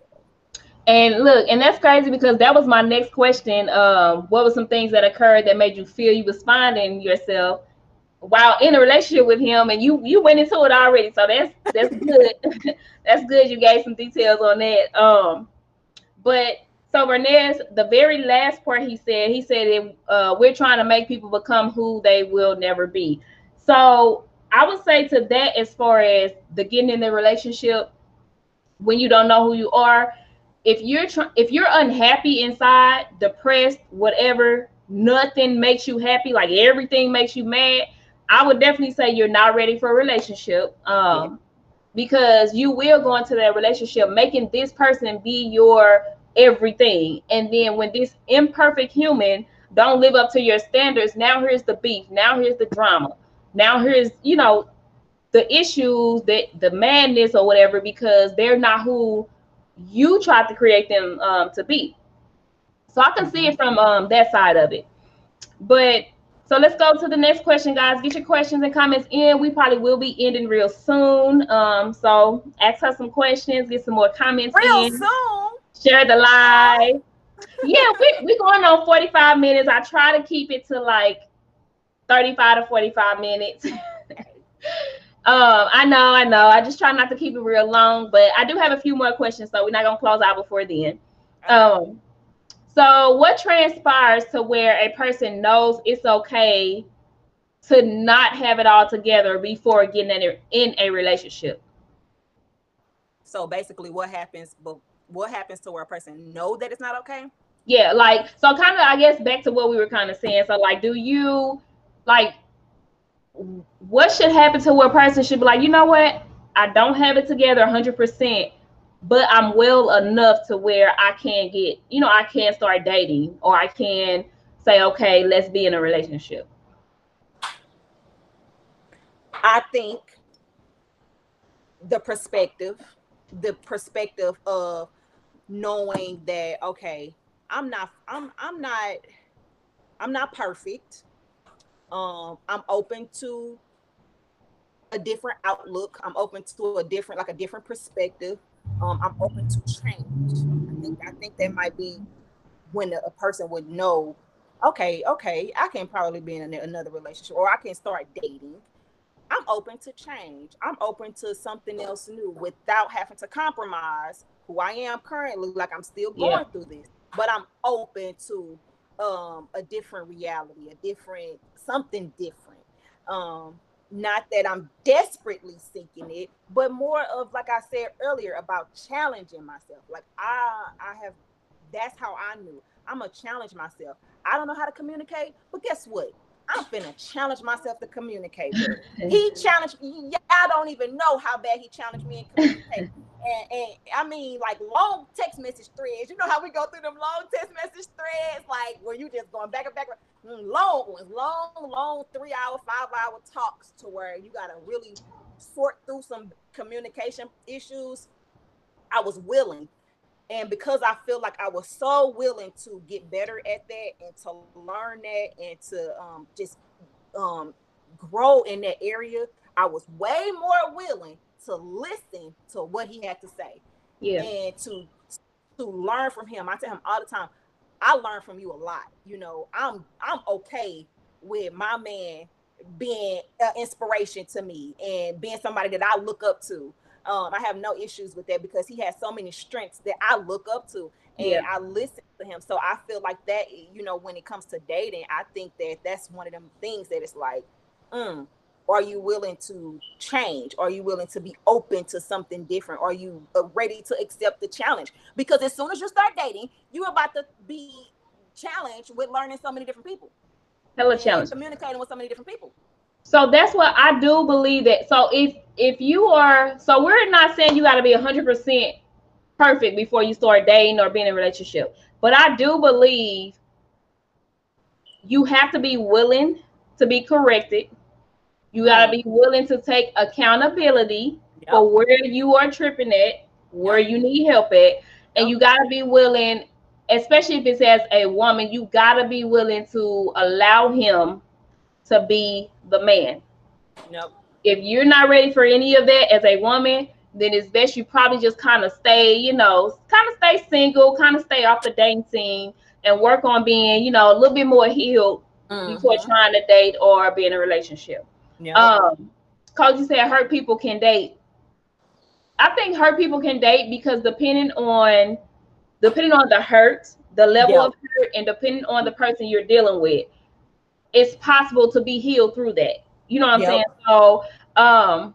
And look, and that's crazy because that was my next question. Um, what were some things that occurred that made you feel you was finding yourself? While in a relationship with him and you you went into it already so that's that's good. That's good you gave some details on that. Um but so Bernez, the very last part he said he said it, uh, we're trying to make people become who they will never be. So i would say to that as far as the getting in the relationship when you don't know who you are if you're trying if you're unhappy inside depressed whatever nothing makes you happy like everything makes you mad I would definitely say you're not ready for a relationship. Um, yeah. because you will go into that relationship making this person be your everything. And then when this imperfect human don't live up to your standards, now here's the beef, now here's the drama. Now here's, you know, the issues that the madness or whatever, because they're not who you tried to create them um, to be. So I can see it from um, that side of it. But so let's go to the next question, guys. Get your questions and comments in. We probably will be ending real soon. Um, so ask us some questions, get some more comments real in. soon. Share the live. yeah, we we going on 45 minutes. I try to keep it to like 35 to 45 minutes. um, I know, I know. I just try not to keep it real long, but I do have a few more questions, so we're not gonna close out before then. Um, so, what transpires to where a person knows it's okay to not have it all together before getting in a, in a relationship? So, basically, what happens? But what happens to where a person know that it's not okay? Yeah, like so, kind of. I guess back to what we were kind of saying. So, like, do you like what should happen to where a person should be like, you know what? I don't have it together 100 percent but I'm well enough to where I can get, you know, I can start dating or I can say, okay, let's be in a relationship? I think the perspective, the perspective of knowing that, okay, I'm not, I'm, I'm not, I'm not perfect. Um, I'm open to a different outlook. I'm open to a different, like a different perspective um, I'm open to change. I think I think that might be when a person would know, okay, okay, I can probably be in another relationship or I can start dating. I'm open to change. I'm open to something else new without having to compromise who I am currently. Like I'm still going yeah. through this, but I'm open to um a different reality, a different something different. Um, not that I'm desperately seeking it, but more of like I said earlier about challenging myself. Like I I have that's how I knew. I'm gonna challenge myself. I don't know how to communicate, but guess what? I'm finna challenge myself to communicate. he challenged me. I don't even know how bad he challenged me in communication. and, and I mean, like long text message threads. You know how we go through them long text message threads, like where you just going back and back. Mm, long ones, long, long three hour, five hour talks to where you gotta really sort through some communication issues. I was willing and because I feel like I was so willing to get better at that and to learn that and to um, just um, grow in that area, I was way more willing to listen to what he had to say. Yeah. And to to learn from him. I tell him all the time, I learn from you a lot. You know, I'm I'm okay with my man being an inspiration to me and being somebody that I look up to. Um, I have no issues with that because he has so many strengths that I look up to and yeah. I listen to him. So I feel like that, you know, when it comes to dating, I think that that's one of them things that it's like, mm, are you willing to change? Are you willing to be open to something different? Are you uh, ready to accept the challenge? Because as soon as you start dating, you're about to be challenged with learning so many different people. Hella challenge. Communicating with so many different people. So that's what I do believe that. So if if you are, so we're not saying you got to be hundred percent perfect before you start dating or being in a relationship, but I do believe you have to be willing to be corrected. You got to be willing to take accountability yep. for where you are tripping at, where you need help at, and you got to be willing, especially if it's as a woman, you got to be willing to allow him to be the man. Nope. If you're not ready for any of that as a woman, then it's best you probably just kind of stay, you know, kind of stay single, kind of stay off the dating scene and work on being, you know, a little bit more healed mm-hmm. before trying to date or be in a relationship. Yep. Um, cause you said hurt people can date. I think hurt people can date because depending on depending on the hurt, the level yep. of hurt, and depending on the person you're dealing with, it's possible to be healed through that. You know what I'm yep. saying? So, um,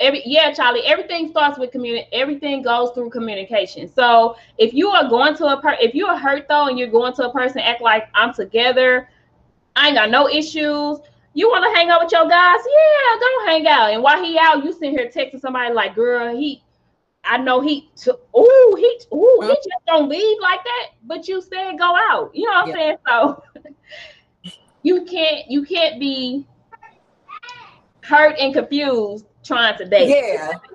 every yeah, Charlie, everything starts with community. Everything goes through communication. So, if you are going to a per, if you are hurt though, and you're going to a person, act like I'm together. I ain't got no issues. You want to hang out with your guys? Yeah, go hang out. And while he out, you sitting here texting somebody like, "Girl, he." I know he took. Oh, he. Oh, he just don't leave like that. But you said go out. You know what I'm saying? So you can't you can't be hurt and confused trying to date.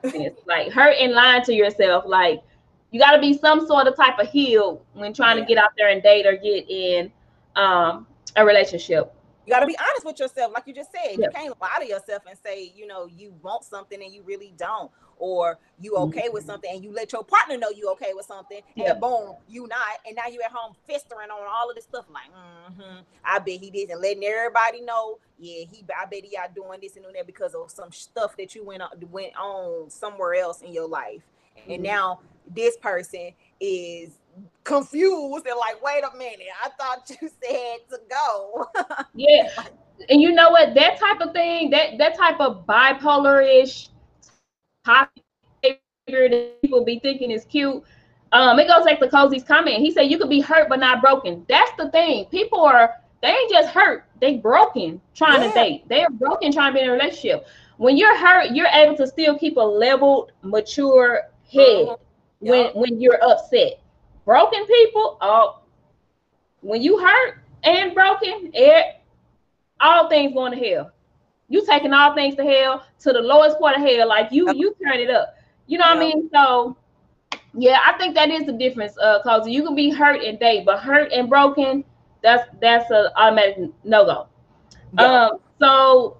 Yeah. like hurt and lying to yourself. Like you got to be some sort of type of heal when trying yeah. to get out there and date or get in um, a relationship. You got to be honest with yourself, like you just said. You can't lie to yourself and say, you know, you want something and you really don't, or you okay mm-hmm. with something and you let your partner know you okay with something, and boom, you not, and now you at home festering on all of this stuff. Like, mm-hmm, I bet he didn't letting everybody know, yeah, he, I bet he out doing this and doing that because of some stuff that you went on, went on somewhere else in your life, mm-hmm. and now this person is confused and like, wait a minute, I thought you said to go. yeah. And you know what? That type of thing, that that type of bipolar-ish topic that people be thinking is cute. Um, it goes like the Cozy's comment. He said you could be hurt but not broken. That's the thing. People are they ain't just hurt, they broken trying yeah. to date. They are broken trying to be in a relationship. When you're hurt, you're able to still keep a leveled, mature head uh-huh. When when you're upset broken people, oh, when you hurt and broken, it, all things going to hell. You taking all things to hell to the lowest part of hell, like you you turn it up. You know what I mean? So yeah, I think that is the difference. Uh, cause you can be hurt and date, but hurt and broken, that's that's an automatic no go. Um, so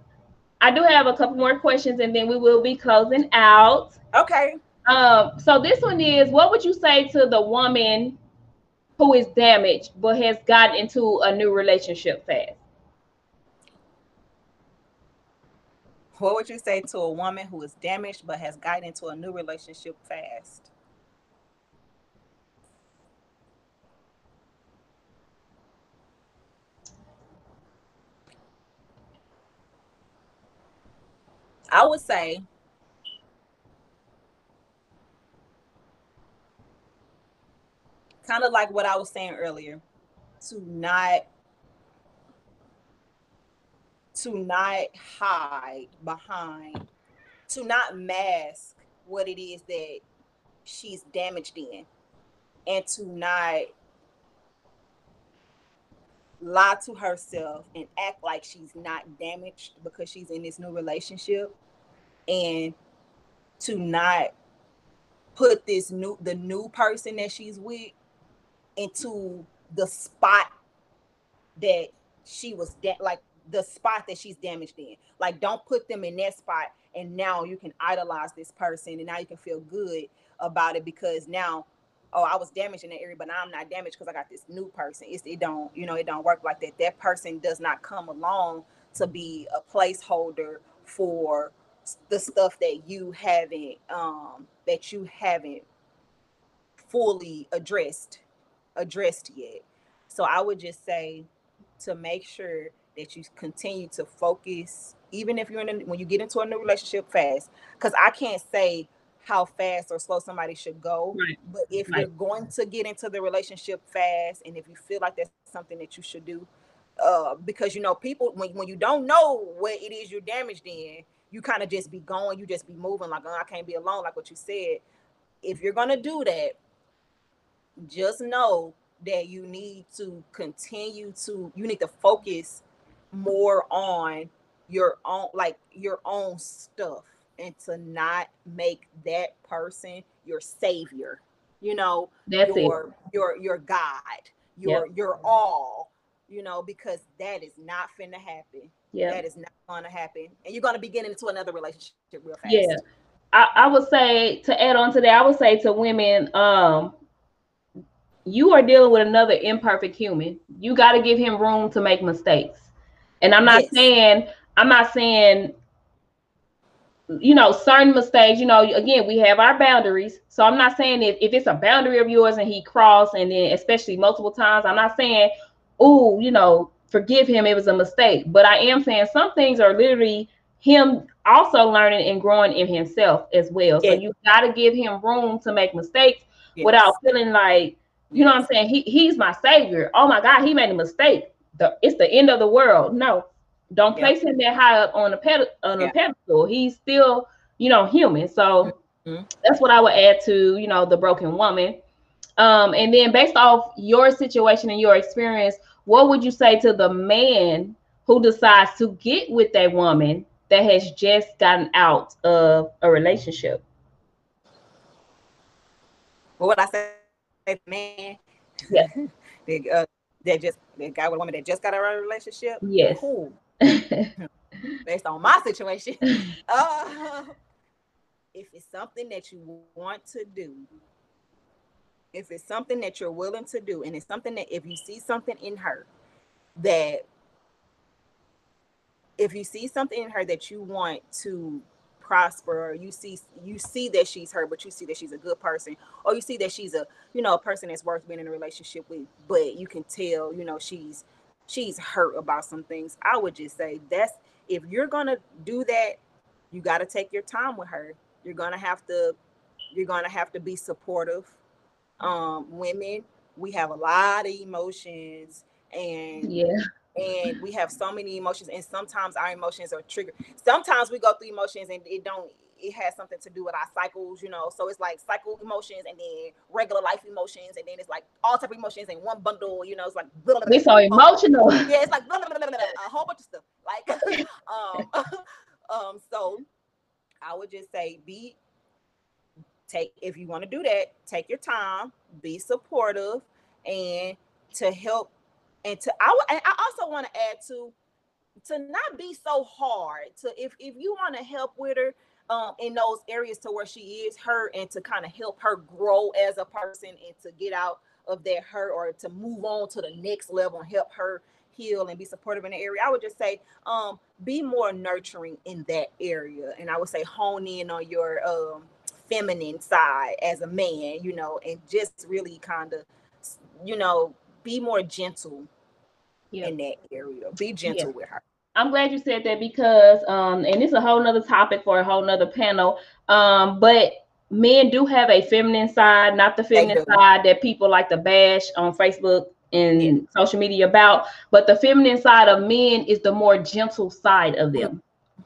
I do have a couple more questions, and then we will be closing out. Okay. Um, so this one is what would you say to the woman who is damaged but has gotten into a new relationship fast? What would you say to a woman who is damaged but has gotten into a new relationship fast? I would say kind of like what I was saying earlier, to not to not hide behind, to not mask what it is that she's damaged in, and to not lie to herself and act like she's not damaged because she's in this new relationship and to not put this new the new person that she's with into the spot that she was de- like the spot that she's damaged in like don't put them in that spot and now you can idolize this person and now you can feel good about it because now oh, I was damaged in that area, but now I'm not damaged because I got this new person. It's, it don't, you know, it don't work like that. That person does not come along to be a placeholder for the stuff that you haven't, um, that you haven't fully addressed, addressed yet. So I would just say to make sure that you continue to focus, even if you're in, a, when you get into a new relationship fast, because I can't say how fast or slow somebody should go. Right. But if right. you're going to get into the relationship fast, and if you feel like that's something that you should do, uh, because you know, people when, when you don't know what it is you're damaged in, you kind of just be going, you just be moving like, oh, I can't be alone, like what you said. If you're gonna do that, just know that you need to continue to you need to focus more on your own like your own stuff and to not make that person your savior you know That's your it. your your god your yep. your all you know because that is not finna happen. Yeah that is not gonna happen. And you're gonna be getting into another relationship real fast. Yeah. I, I would say to add on to that i would say to women um you are dealing with another imperfect human you got to give him room to make mistakes and i'm not yes. saying i'm not saying you know, certain mistakes, you know, again, we have our boundaries. So I'm not saying if, if it's a boundary of yours and he crossed and then especially multiple times, I'm not saying, oh, you know, forgive him, it was a mistake. But I am saying some things are literally him also learning and growing in himself as well. So you gotta give him room to make mistakes yes. without feeling like, you know what I'm saying? He he's my savior. Oh my God, he made a mistake. The, it's the end of the world. No, don't place him that high up on a pedal on a pedestal. He's still, you know, human. So mm-hmm. that's what I would add to, you know, the broken woman. Um, and then based off your situation and your experience, what would you say to the man who decides to get with a woman that has just gotten out of a relationship? What would I say, man? Yeah. they, uh, that just the guy with a woman that just got out of a relationship. Yes. Cool. based on my situation. Uh, if it's something that you want to do, if it's something that you're willing to do, and it's something that if you see something in her that if you see something in her that you want to prosper or you see you see that she's hurt but you see that she's a good person or you see that she's a you know a person that's worth being in a relationship with but you can tell you know she's she's hurt about some things. I would just say that's if you're gonna do that, you got to take your time with her. You're gonna have to you're gonna have to be supportive. Um, women, we have a lot of emotions, and yeah, and we have so many emotions, and sometimes our emotions are triggered. Sometimes we go through emotions and it don't it has something to do with our cycles, you know. So it's like cycle emotions and then regular life emotions, and then it's like all type of emotions in one bundle, you know. It's like we so emotional. Yeah, it's like a whole bunch of stuff. Like um, um, so I would just say be take if you want to do that, take your time, be supportive, and to help and to I and I also want to add to to not be so hard to if if you want to help with her um, in those areas to where she is hurt and to kind of help her grow as a person and to get out of that hurt or to move on to the next level and help her heal and be supportive in the area. I would just say, um, be more nurturing in that area. And I would say hone in on your um feminine side as a man, you know, and just really kind of, you know, be more gentle yep. in that area. Be gentle yep. with her. I'm glad you said that because um and it's a whole nother topic for a whole nother panel. Um, but men do have a feminine side, not the feminine side that people like to bash on Facebook and yeah. social media about, but the feminine side of men is the more gentle side of them.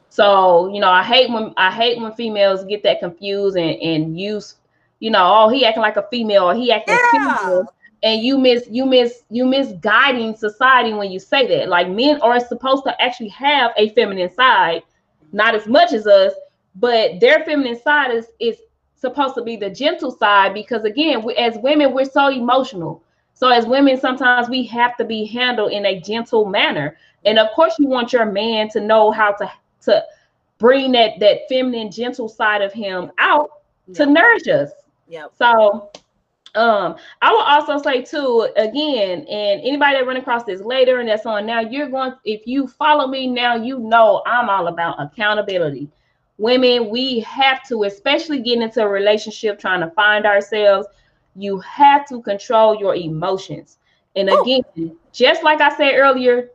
So, you know, I hate when I hate when females get that confused and, and use, you know, oh, he acting like a female or he acting yeah. female. And you miss you miss you misguiding society when you say that. Like men are supposed to actually have a feminine side, not as much as us, but their feminine side is is supposed to be the gentle side because again, we, as women, we're so emotional so as women, sometimes we have to be handled in a gentle manner. And of course, you want your man to know how to to bring that that feminine, gentle side of him out to nourish us. Yeah. So um, I will also say too, again, and anybody that run across this later and that's on now, you're going, if you follow me now, you know I'm all about accountability. Women, we have to, especially getting into a relationship, trying to find ourselves you have to control your emotions. And again, Ooh. just like I said earlier,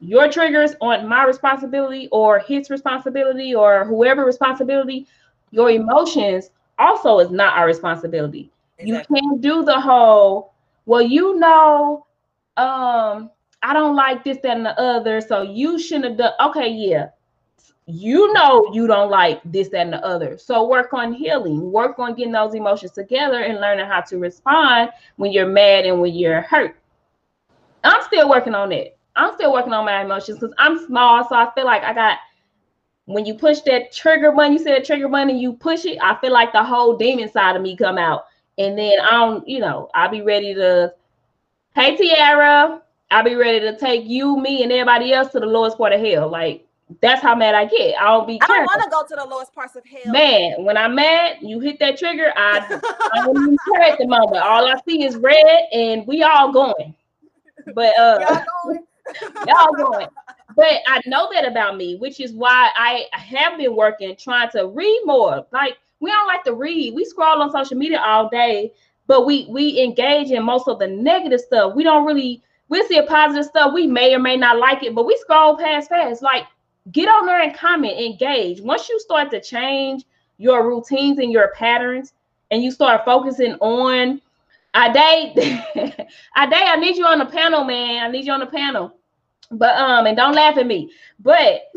your triggers aren't my responsibility or his responsibility or whoever responsibility. Your emotions also is not our responsibility. Exactly. You can't do the whole, well, you know, um, I don't like this, that, and the other. So you shouldn't have done okay, yeah you know you don't like this, that, and the other. So work on healing, work on getting those emotions together and learning how to respond when you're mad and when you're hurt. I'm still working on it. I'm still working on my emotions because I'm small. So I feel like I got when you push that trigger button, you said trigger button, and you push it, I feel like the whole demon side of me come out. And then I don't, you know, I'll be ready to, hey Tiara, I'll be ready to take you, me, and everybody else to the lowest part of hell. Like that's how mad I get. I don't be. I don't want to go to the lowest parts of hell. Man, when I'm mad, you hit that trigger. I, I don't even care at the moment. All I see is red, and we all going. But uh, y'all going. y'all going. But I know that about me, which is why I have been working trying to read more. Like we don't like to read. We scroll on social media all day, but we we engage in most of the negative stuff. We don't really. We see a positive stuff. We may or may not like it, but we scroll past fast. Like get on there and comment, engage. Once you start to change your routines and your patterns, and you start focusing on I date, I date, I need you on the panel, man. I need you on the panel. But um, and don't laugh at me. But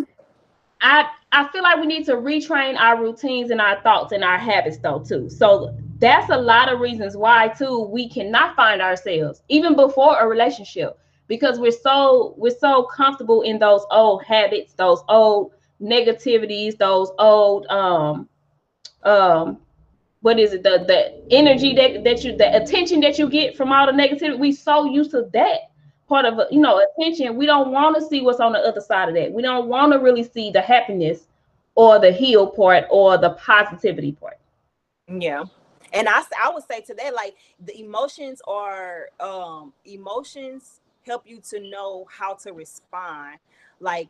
I I feel like we need to retrain our routines and our thoughts and our habits though too. So that's a lot of reasons why too we cannot find ourselves even before a relationship because we're so we're so comfortable in those old habits, those old negativities, those old um um what is it? The the energy that that you the attention that you get from all the negativity. We so used to that part of you know attention. We don't want to see what's on the other side of that. We don't want to really see the happiness or the heal part or the positivity part. Yeah. And i i would say to that like the emotions are um emotions help you to know how to respond. Like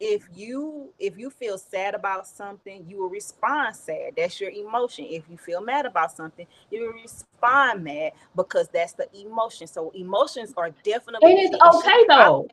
if you if you feel sad about something you will respond sad. That's your emotion. If you feel mad about something you will respond mad because that's the emotion. So emotions are definitely it is okay though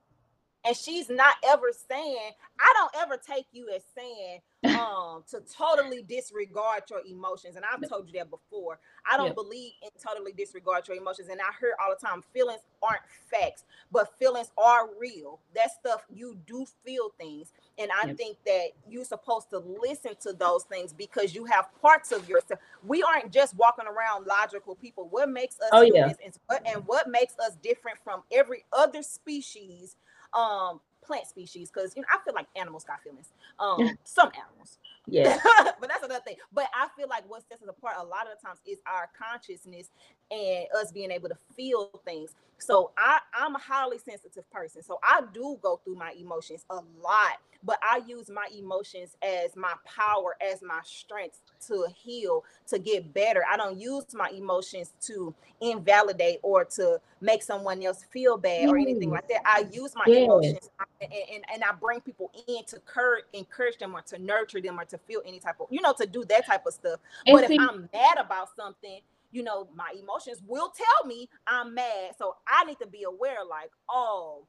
and she's not ever saying i don't ever take you as saying um to totally disregard your emotions. And i've told you that before. I don't believe in totally disregard your emotions and i hear all the time feelings aren't facts but feelings are real. That stuff you do feel things and i think that you're supposed to listen to those things because you have parts of yourself. We aren't just walking around logical people. What makes us oh, yeah. and, what, and what makes us different from every other species um plant species because you know I feel like animals got feelings. Um, some animals. Yeah. but that's another thing. But I feel like what sets us apart a lot of the times is our consciousness and us being able to feel things. So I, I'm a highly sensitive person. So I do go through my emotions a lot, but I use my emotions as my power, as my strength to heal, to get better. I don't use my emotions to invalidate or to make someone else feel bad or anything like that. I use my Yes. emotions and, and, and I bring people in to cur- encourage them or to nurture them or to feel any type of, you know, to do that type of stuff. And but see- if I'm mad about something, you know, my emotions will tell me I'm mad. So I need to be aware, like, oh,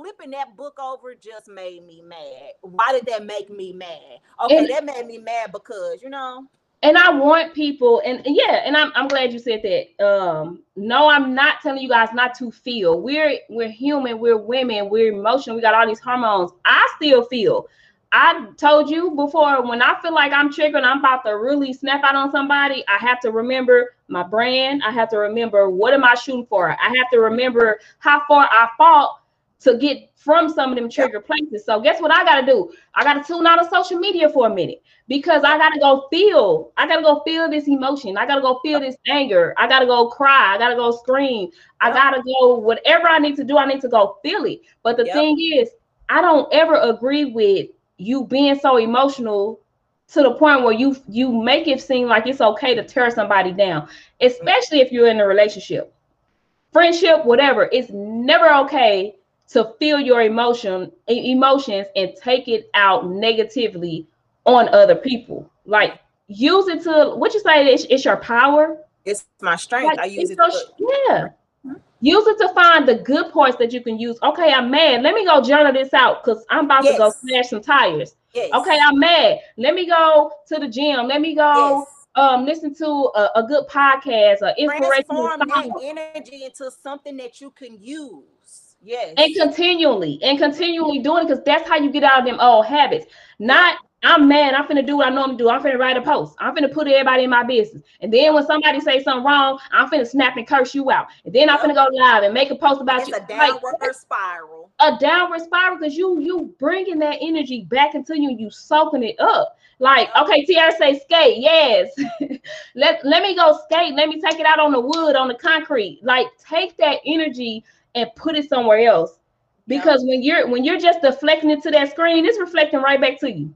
flipping that book over just made me mad. Why did that make me mad? Okay, And- that made me mad because, you know, and I want people, and and yeah, and I'm I'm glad you said that. Um, no, I'm not telling you guys not to feel. We're we're human, we're women, we're emotional, we got all these hormones. I still feel. I told you before when I feel like I'm triggered, I'm about to really snap out on somebody. I have to remember my brand. I have to remember what am I shooting for. I have to remember how far I fought to get from some of them trigger places. So guess what I got to do? I got to tune out of social media for a minute because I got to go feel. I got to go feel this emotion. I got to go feel this anger. I got to go cry. I got to go scream. I got to go whatever I need to do. I need to go feel it. But the Yep. thing is, I don't ever agree with you being so emotional to the point where you you make it seem like it's okay to tear somebody down, especially if you're in a relationship, friendship, whatever. It's never okay to feel your emotion emotions and take it out negatively on other people. Like use it to what you say it's, it's your power. it's my strength. Like, I use it. your to- yeah. Use it to find the good parts that you can use. Okay, I'm mad. Let me go journal this out because I'm about to go smash some tires. yes. Okay, I'm mad. Let me go to the gym. Let me go yes. um listen to a, a good podcast, a inspirational transform that energy into something that you can use. Yes. and continually and continually doing it because that's how you get out of them old habits. Not I'm mad. I'm finna do what I normally do. I'm finna write a post. I'm finna put everybody in my business. And then when somebody say something wrong, I'm finna snap and curse you out. And then I'm finna go live and make a post about it's you. a Like, downward spiral. a downward spiral because you you bringing that energy back into you, you soaking it up. Like, okay, Tiara say skate, yes. let let me go skate. Let me take it out on the wood, on the concrete. Like, take that energy and put it somewhere else. Yeah. Because when you're when you're just deflecting it to that screen, it's reflecting right back to you.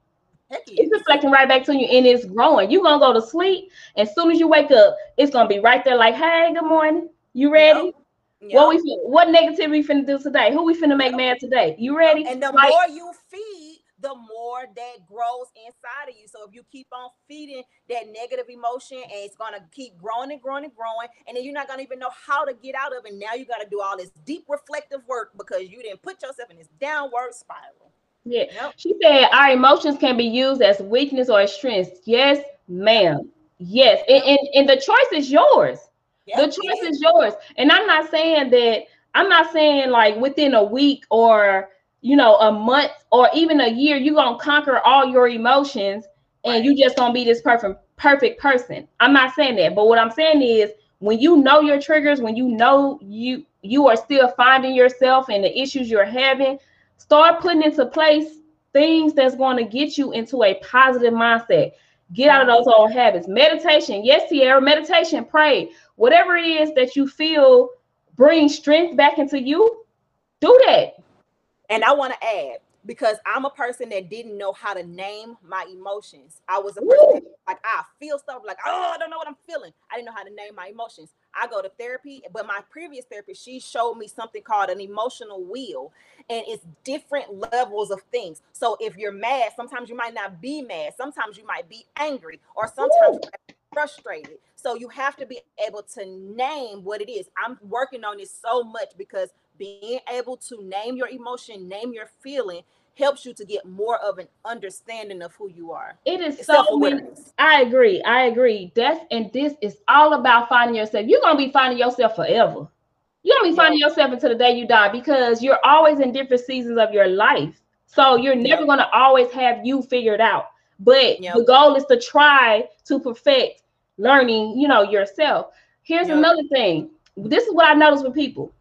It's reflecting right back to you, and it's growing. You're gonna go to sleep. As soon as you wake up, it's gonna be right there. Like, hey, good morning. You ready? Yep. What we what negativity we finna do today? Who we finna make Yep. mad today? You ready? And the Like, more you the more that grows inside of you. So if you keep on feeding that negative emotion and it's gonna keep growing and growing and growing, and then you're not gonna even know how to get out of it. Now you gotta do all this deep reflective work because you didn't put yourself in this downward spiral. yeah. Yep. She said our emotions can be used as weakness or as strength. Yes, ma'am. Yes. And, and, and the choice is yours. Yep, the choice is yours. And I'm not saying that I'm not saying like within a week or you know a month or even a year you're gonna conquer all your emotions and Right. you just gonna be this perfect perfect person. I'm not saying that, but what I'm saying is when you know your triggers, when you know you you are still finding yourself and the issues you're having, start putting into place things that's going to get you into a positive mindset. Get out of those old habits. Meditation, yes, Sierra, meditation, pray, whatever it is that you feel brings strength back into you, do that. And I want to add because I'm a person that didn't know how to name my emotions. I was a person that, like I feel stuff like oh I don't know what I'm feeling. I didn't know how to name my emotions. I go to therapy, but my previous therapist she showed me something called an emotional wheel, and it's different levels of things. So if you're mad, sometimes you might not be mad. Sometimes you might be angry, or sometimes frustrated. So you have to be able to name what it is. I'm working on this so much because being able to name your emotion, name your feeling, helps you to get more of an understanding of who you are. It is It's so many. I agree. I agree. That's and this is all about finding yourself. You're gonna be finding yourself forever. You're gonna be finding yourself until the day you die because you're always in different seasons of your life. So you're never Yep. gonna always have you figured out. But Yep. the goal is to try to perfect learning, you know, yourself. Here's another thing. This is what I notice with people.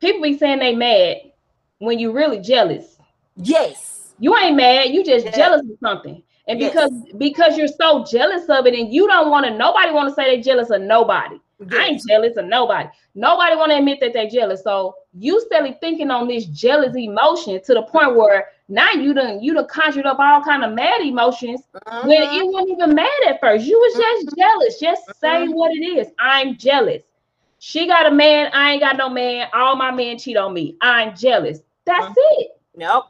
People be saying they mad when you really jealous. Yes. You ain't mad, you just jealous of something. And because yes. because you're so jealous of it and you don't want to nobody want to say they're jealous of nobody. Yes. I ain't jealous of nobody. Nobody want to admit that they're jealous. So you steadily thinking on this jealous emotion to the point where now you done you done conjured up all kind of mad emotions when it wasn't even mad at first. You was just uh-huh. jealous. Just say what it is. I'm jealous. She got a man. I ain't got no man. All my men cheat on me. I'm jealous. That's uh-huh. it. Nope.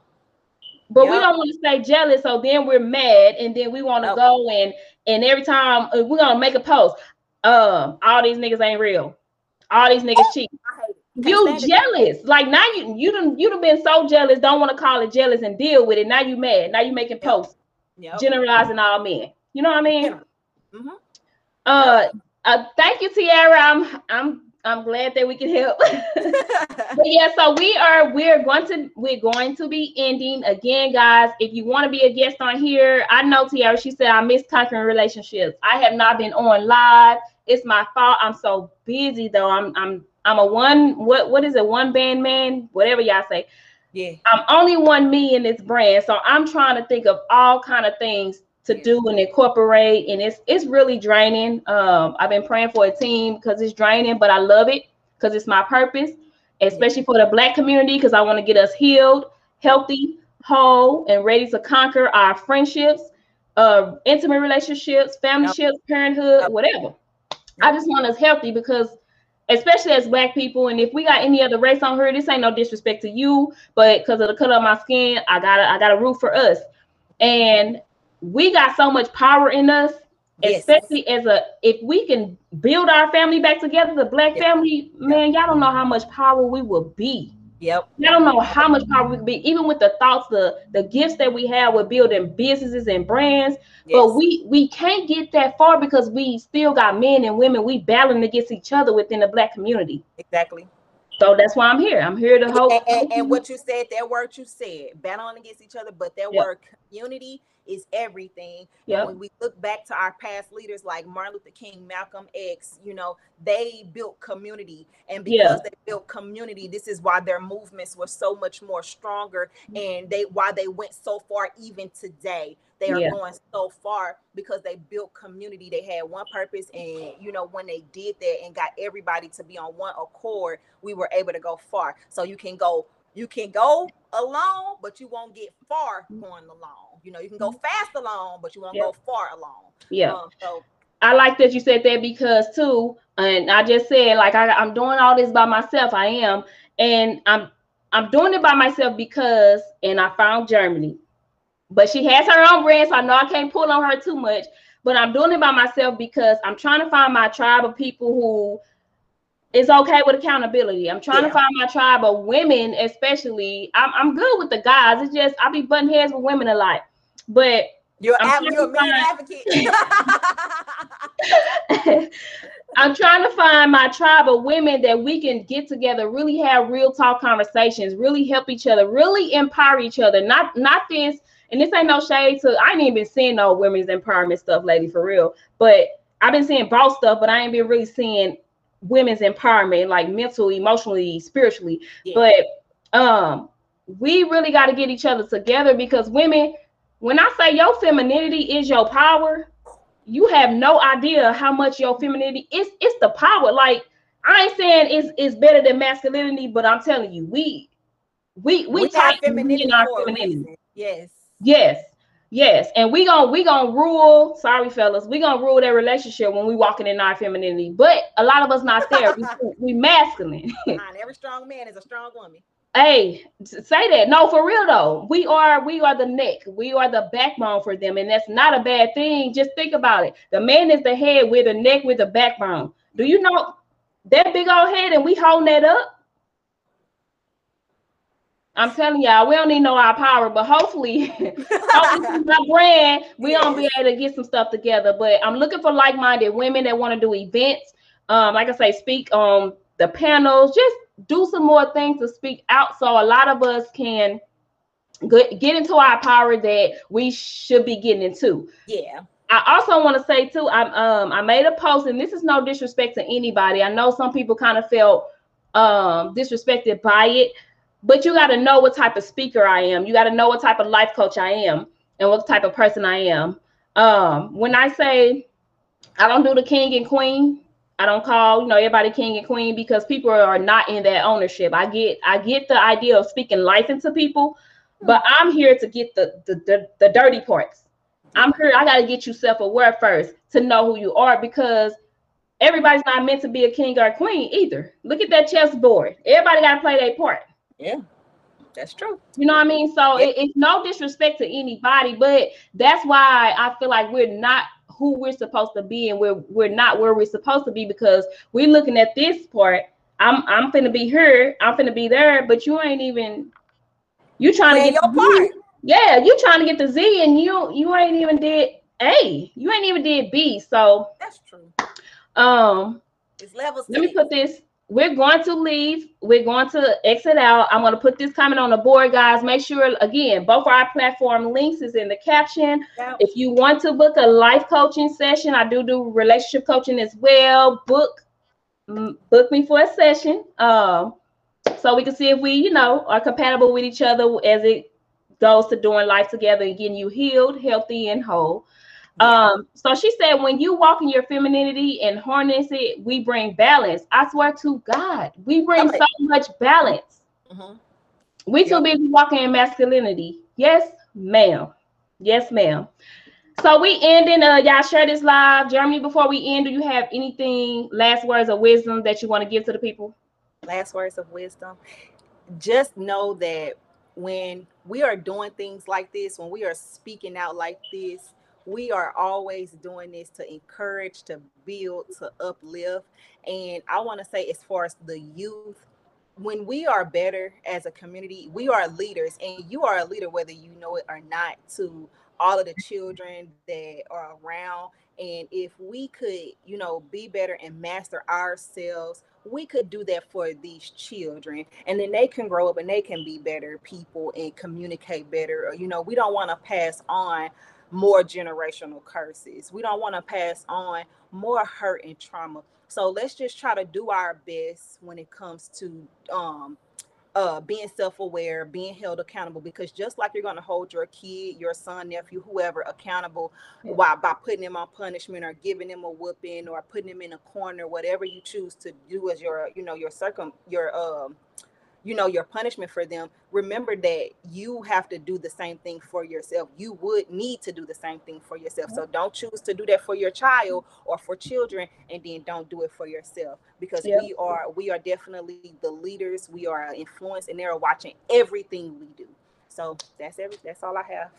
But yep. we don't want to stay jealous, so then we're mad, and then we want to nope. go and and every time uh, we're gonna make a post. Um, all these niggas ain't real. All these niggas cheat. You jealous. It. Like now you you done you done been so jealous, don't want to call it jealous and deal with it. Now you mad. Now you making posts, yep. generalizing all men. You know what I mean? Mm-hmm. Uh, uh, thank you, Tiara. I'm I'm I'm glad that we can help. but yeah, so we are we're going to we're going to be ending again, guys. If you want to be a guest on here, I know Tiara. She said I miss conquering relationships. I have not been on live. It's my fault. I'm so busy though. I'm I'm I'm a one what what is it? One band man, whatever y'all say. Yeah. I'm only one me in this brand, so I'm trying to think of all kind of things to do and incorporate and it's it's really draining. Um i've been praying for a team because it's draining but i love it because it's my purpose especially for the black community because i want to get us healed healthy whole and ready to conquer our friendships uh intimate relationships family ships parenthood whatever. I just want us healthy because especially as black people and if we got any other race on here this ain't no disrespect to you but because of the color of my skin i gotta i gotta root for us. And we got so much power in us, yes. especially as a if we can build our family back together, the black yep. family, man, y'all don't know how much power we will be. Yep. Y'all don't know how much power we could be, even with the thoughts, the the gifts that we have with building businesses and brands. Yes. But we we can't get that far because we still got men and women we battling against each other within the black community. Exactly. So that's why I'm here. I'm here to help. And, and, and what you said, that word you said, battling against each other, but that yep. word community is everything. Yeah. When we look back to our past leaders like Martin Luther King, Malcolm X, you know, they built community. And because yeah. they built community, this is why their movements were so much more stronger mm. and they why they went so far even today. They are yeah. going so far because they built community. They had one purpose, and you know, when they did that and got everybody to be on one accord, we were able to go far. So you can go you can go alone, but you won't get far mm. going along. You know, you can go mm-hmm. fast alone, but you won't go far alone. Yeah. Um, so I like that you said that because too, and I just said like I, I'm doing all this by myself. I am, and I'm I'm doing it by myself because, and I found Germany, but she has her own brand, so I know I can't pull on her too much. But I'm doing it by myself because I'm trying to find my tribe of people who it's okay with accountability. I'm trying yeah. to find my tribe of women, especially. I'm, I'm good with the guys. It's just I be butting heads with women a lot. But you're, av- you're a man advocate. I'm trying to find my tribe of women that we can get together, really have real talk conversations, really help each other, really empower each other. Not not this, and this ain't no shade to I ain't even been seeing no women's empowerment stuff lady, for real. But I've been seeing boss stuff, but I ain't been really seeing women's empowerment, like mentally, emotionally, spiritually. Yeah. But um, we really got to get each other together because women, when I say your femininity is your power, you have no idea how much your femininity is. It's the power. Like I ain't saying it's it's better than masculinity, but I'm telling you, we we we, we type femininity in our femininity. Yes. Yes. Yes, and we gonna we gonna rule. Sorry, fellas, we gonna rule that relationship when we walking in our femininity. But a lot of us not there. we, we masculine. every strong man is a strong woman. Hey, say that. No, for real though. We are we are the neck. We are the backbone for them, and that's not a bad thing. Just think about it. The man is the head with the neck with the backbone. Do you know that big old head, and we holding that up? I'm telling y'all, we don't need know our power, but hopefully, hopefully my brand, we don't be able to get some stuff together. But I'm looking for like-minded women that want to do events. Um, like I say, speak on the panels, just do some more things to speak out so a lot of us can get, into our power that we should be getting into. Yeah. I also want to say too, I'm um I made a post, and this is no disrespect to anybody. I know some people kind of felt um disrespected by it but you got to know what type of speaker I am. You got to know what type of life coach I am. and what type of person I am. Um, when I say I don't do the king and queen, I don't call you know everybody king and queen because people are not in that ownership. I get I get the idea of speaking life into people, hmm. but I'm here to get the the the, the dirty parts. I'm here. I got to get you self aware first to know who you are because everybody's not meant to be a king or a queen either. Look at that chessboard. Everybody got to play their part. Yeah. That's true. You know what I mean? So it, it's no disrespect to anybody, but that's why I feel like we're not who we're supposed to be and we're we're not where we're supposed to be because we're looking at this part. I'm I'm finna be here, I'm finna be there, but you ain't even you trying Play to get your part. Yeah, you trying to get the Z and you you ain't even did A. You ain't even did B. So that's true. Um it's levels. Let me put this we're going to leave. We're going to exit out. I'm going to put this comment on the board, guys. Make sure, again, both our platform links is in the caption. Yep. If you want to book a life coaching session, I do do relationship coaching as well. Book, mm, book me for a session, um, so we can see if we, you know, are compatible with each other as it goes to doing life together and getting you healed, healthy, and whole. Um, so she said, when you walk in your femininity and harness it, we bring balance. I swear to God, we bring so much balance. Mm-hmm. We too busy walking in masculinity. Yes, ma'am. Yes, ma'am. So we ending. Uh, y'all share this live, Jeremy. Before we end, do you have anything, last words of wisdom that you want to give to the people? Last words of wisdom. Just know that when we are doing things like this, when we are speaking out like this, we are always doing this to encourage, to build, to uplift. And I want to say, as far as the youth, when we are better as a community, we are leaders, and you are a leader whether you know it or not to all of the children that are around. And if we could, you know, be better and master ourselves, we could do that for these children. And then they can grow up and they can be better people and communicate better. You know, we don't want to pass on more generational curses. We don't want to pass on more hurt and trauma. So let's just try to do our best when it comes to um uh being self-aware, being held accountable because just like you're going to hold your kid, your son, nephew, whoever accountable yeah. by by putting them on punishment or giving them a whooping or putting them in a corner, whatever you choose to do as your you know your circum your um you know your punishment for them remember that you have to do the same thing for yourself you would need to do the same thing for yourself so don't choose to do that for your child or for children and then don't do it for yourself because yep. we are we are definitely the leaders we are influence and they're watching everything we do so that's every that's all i have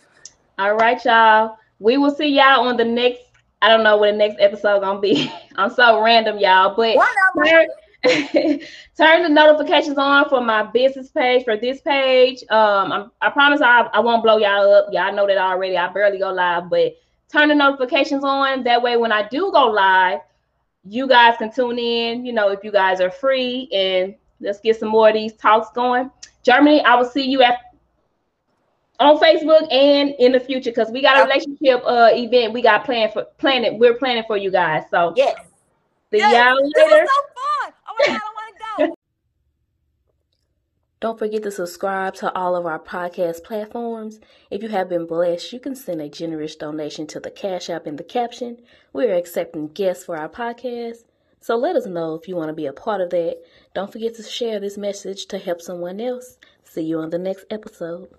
all right y'all we will see y'all on the next I don't know what the next episode gonna be. I'm so random, y'all. But turn the notifications on for my business page for this page. Um, I'm, i promise I, I won't blow y'all up. Y'all know that already. I barely go live, but turn the notifications on. That way, when I do go live, you guys can tune in. You know, if you guys are free, and let's get some more of these talks going. Germany, I will see you at on Facebook and in the future because we got a relationship uh event we got planned for planning. We're planning for you guys. So yes. See yes. y'all later. Want to go. Don't forget to subscribe to all of our podcast platforms. If you have been blessed, you can send a generous donation to the Cash App in the caption. We are accepting guests for our podcast. So let us know if you want to be a part of that. Don't forget to share this message to help someone else. See you on the next episode.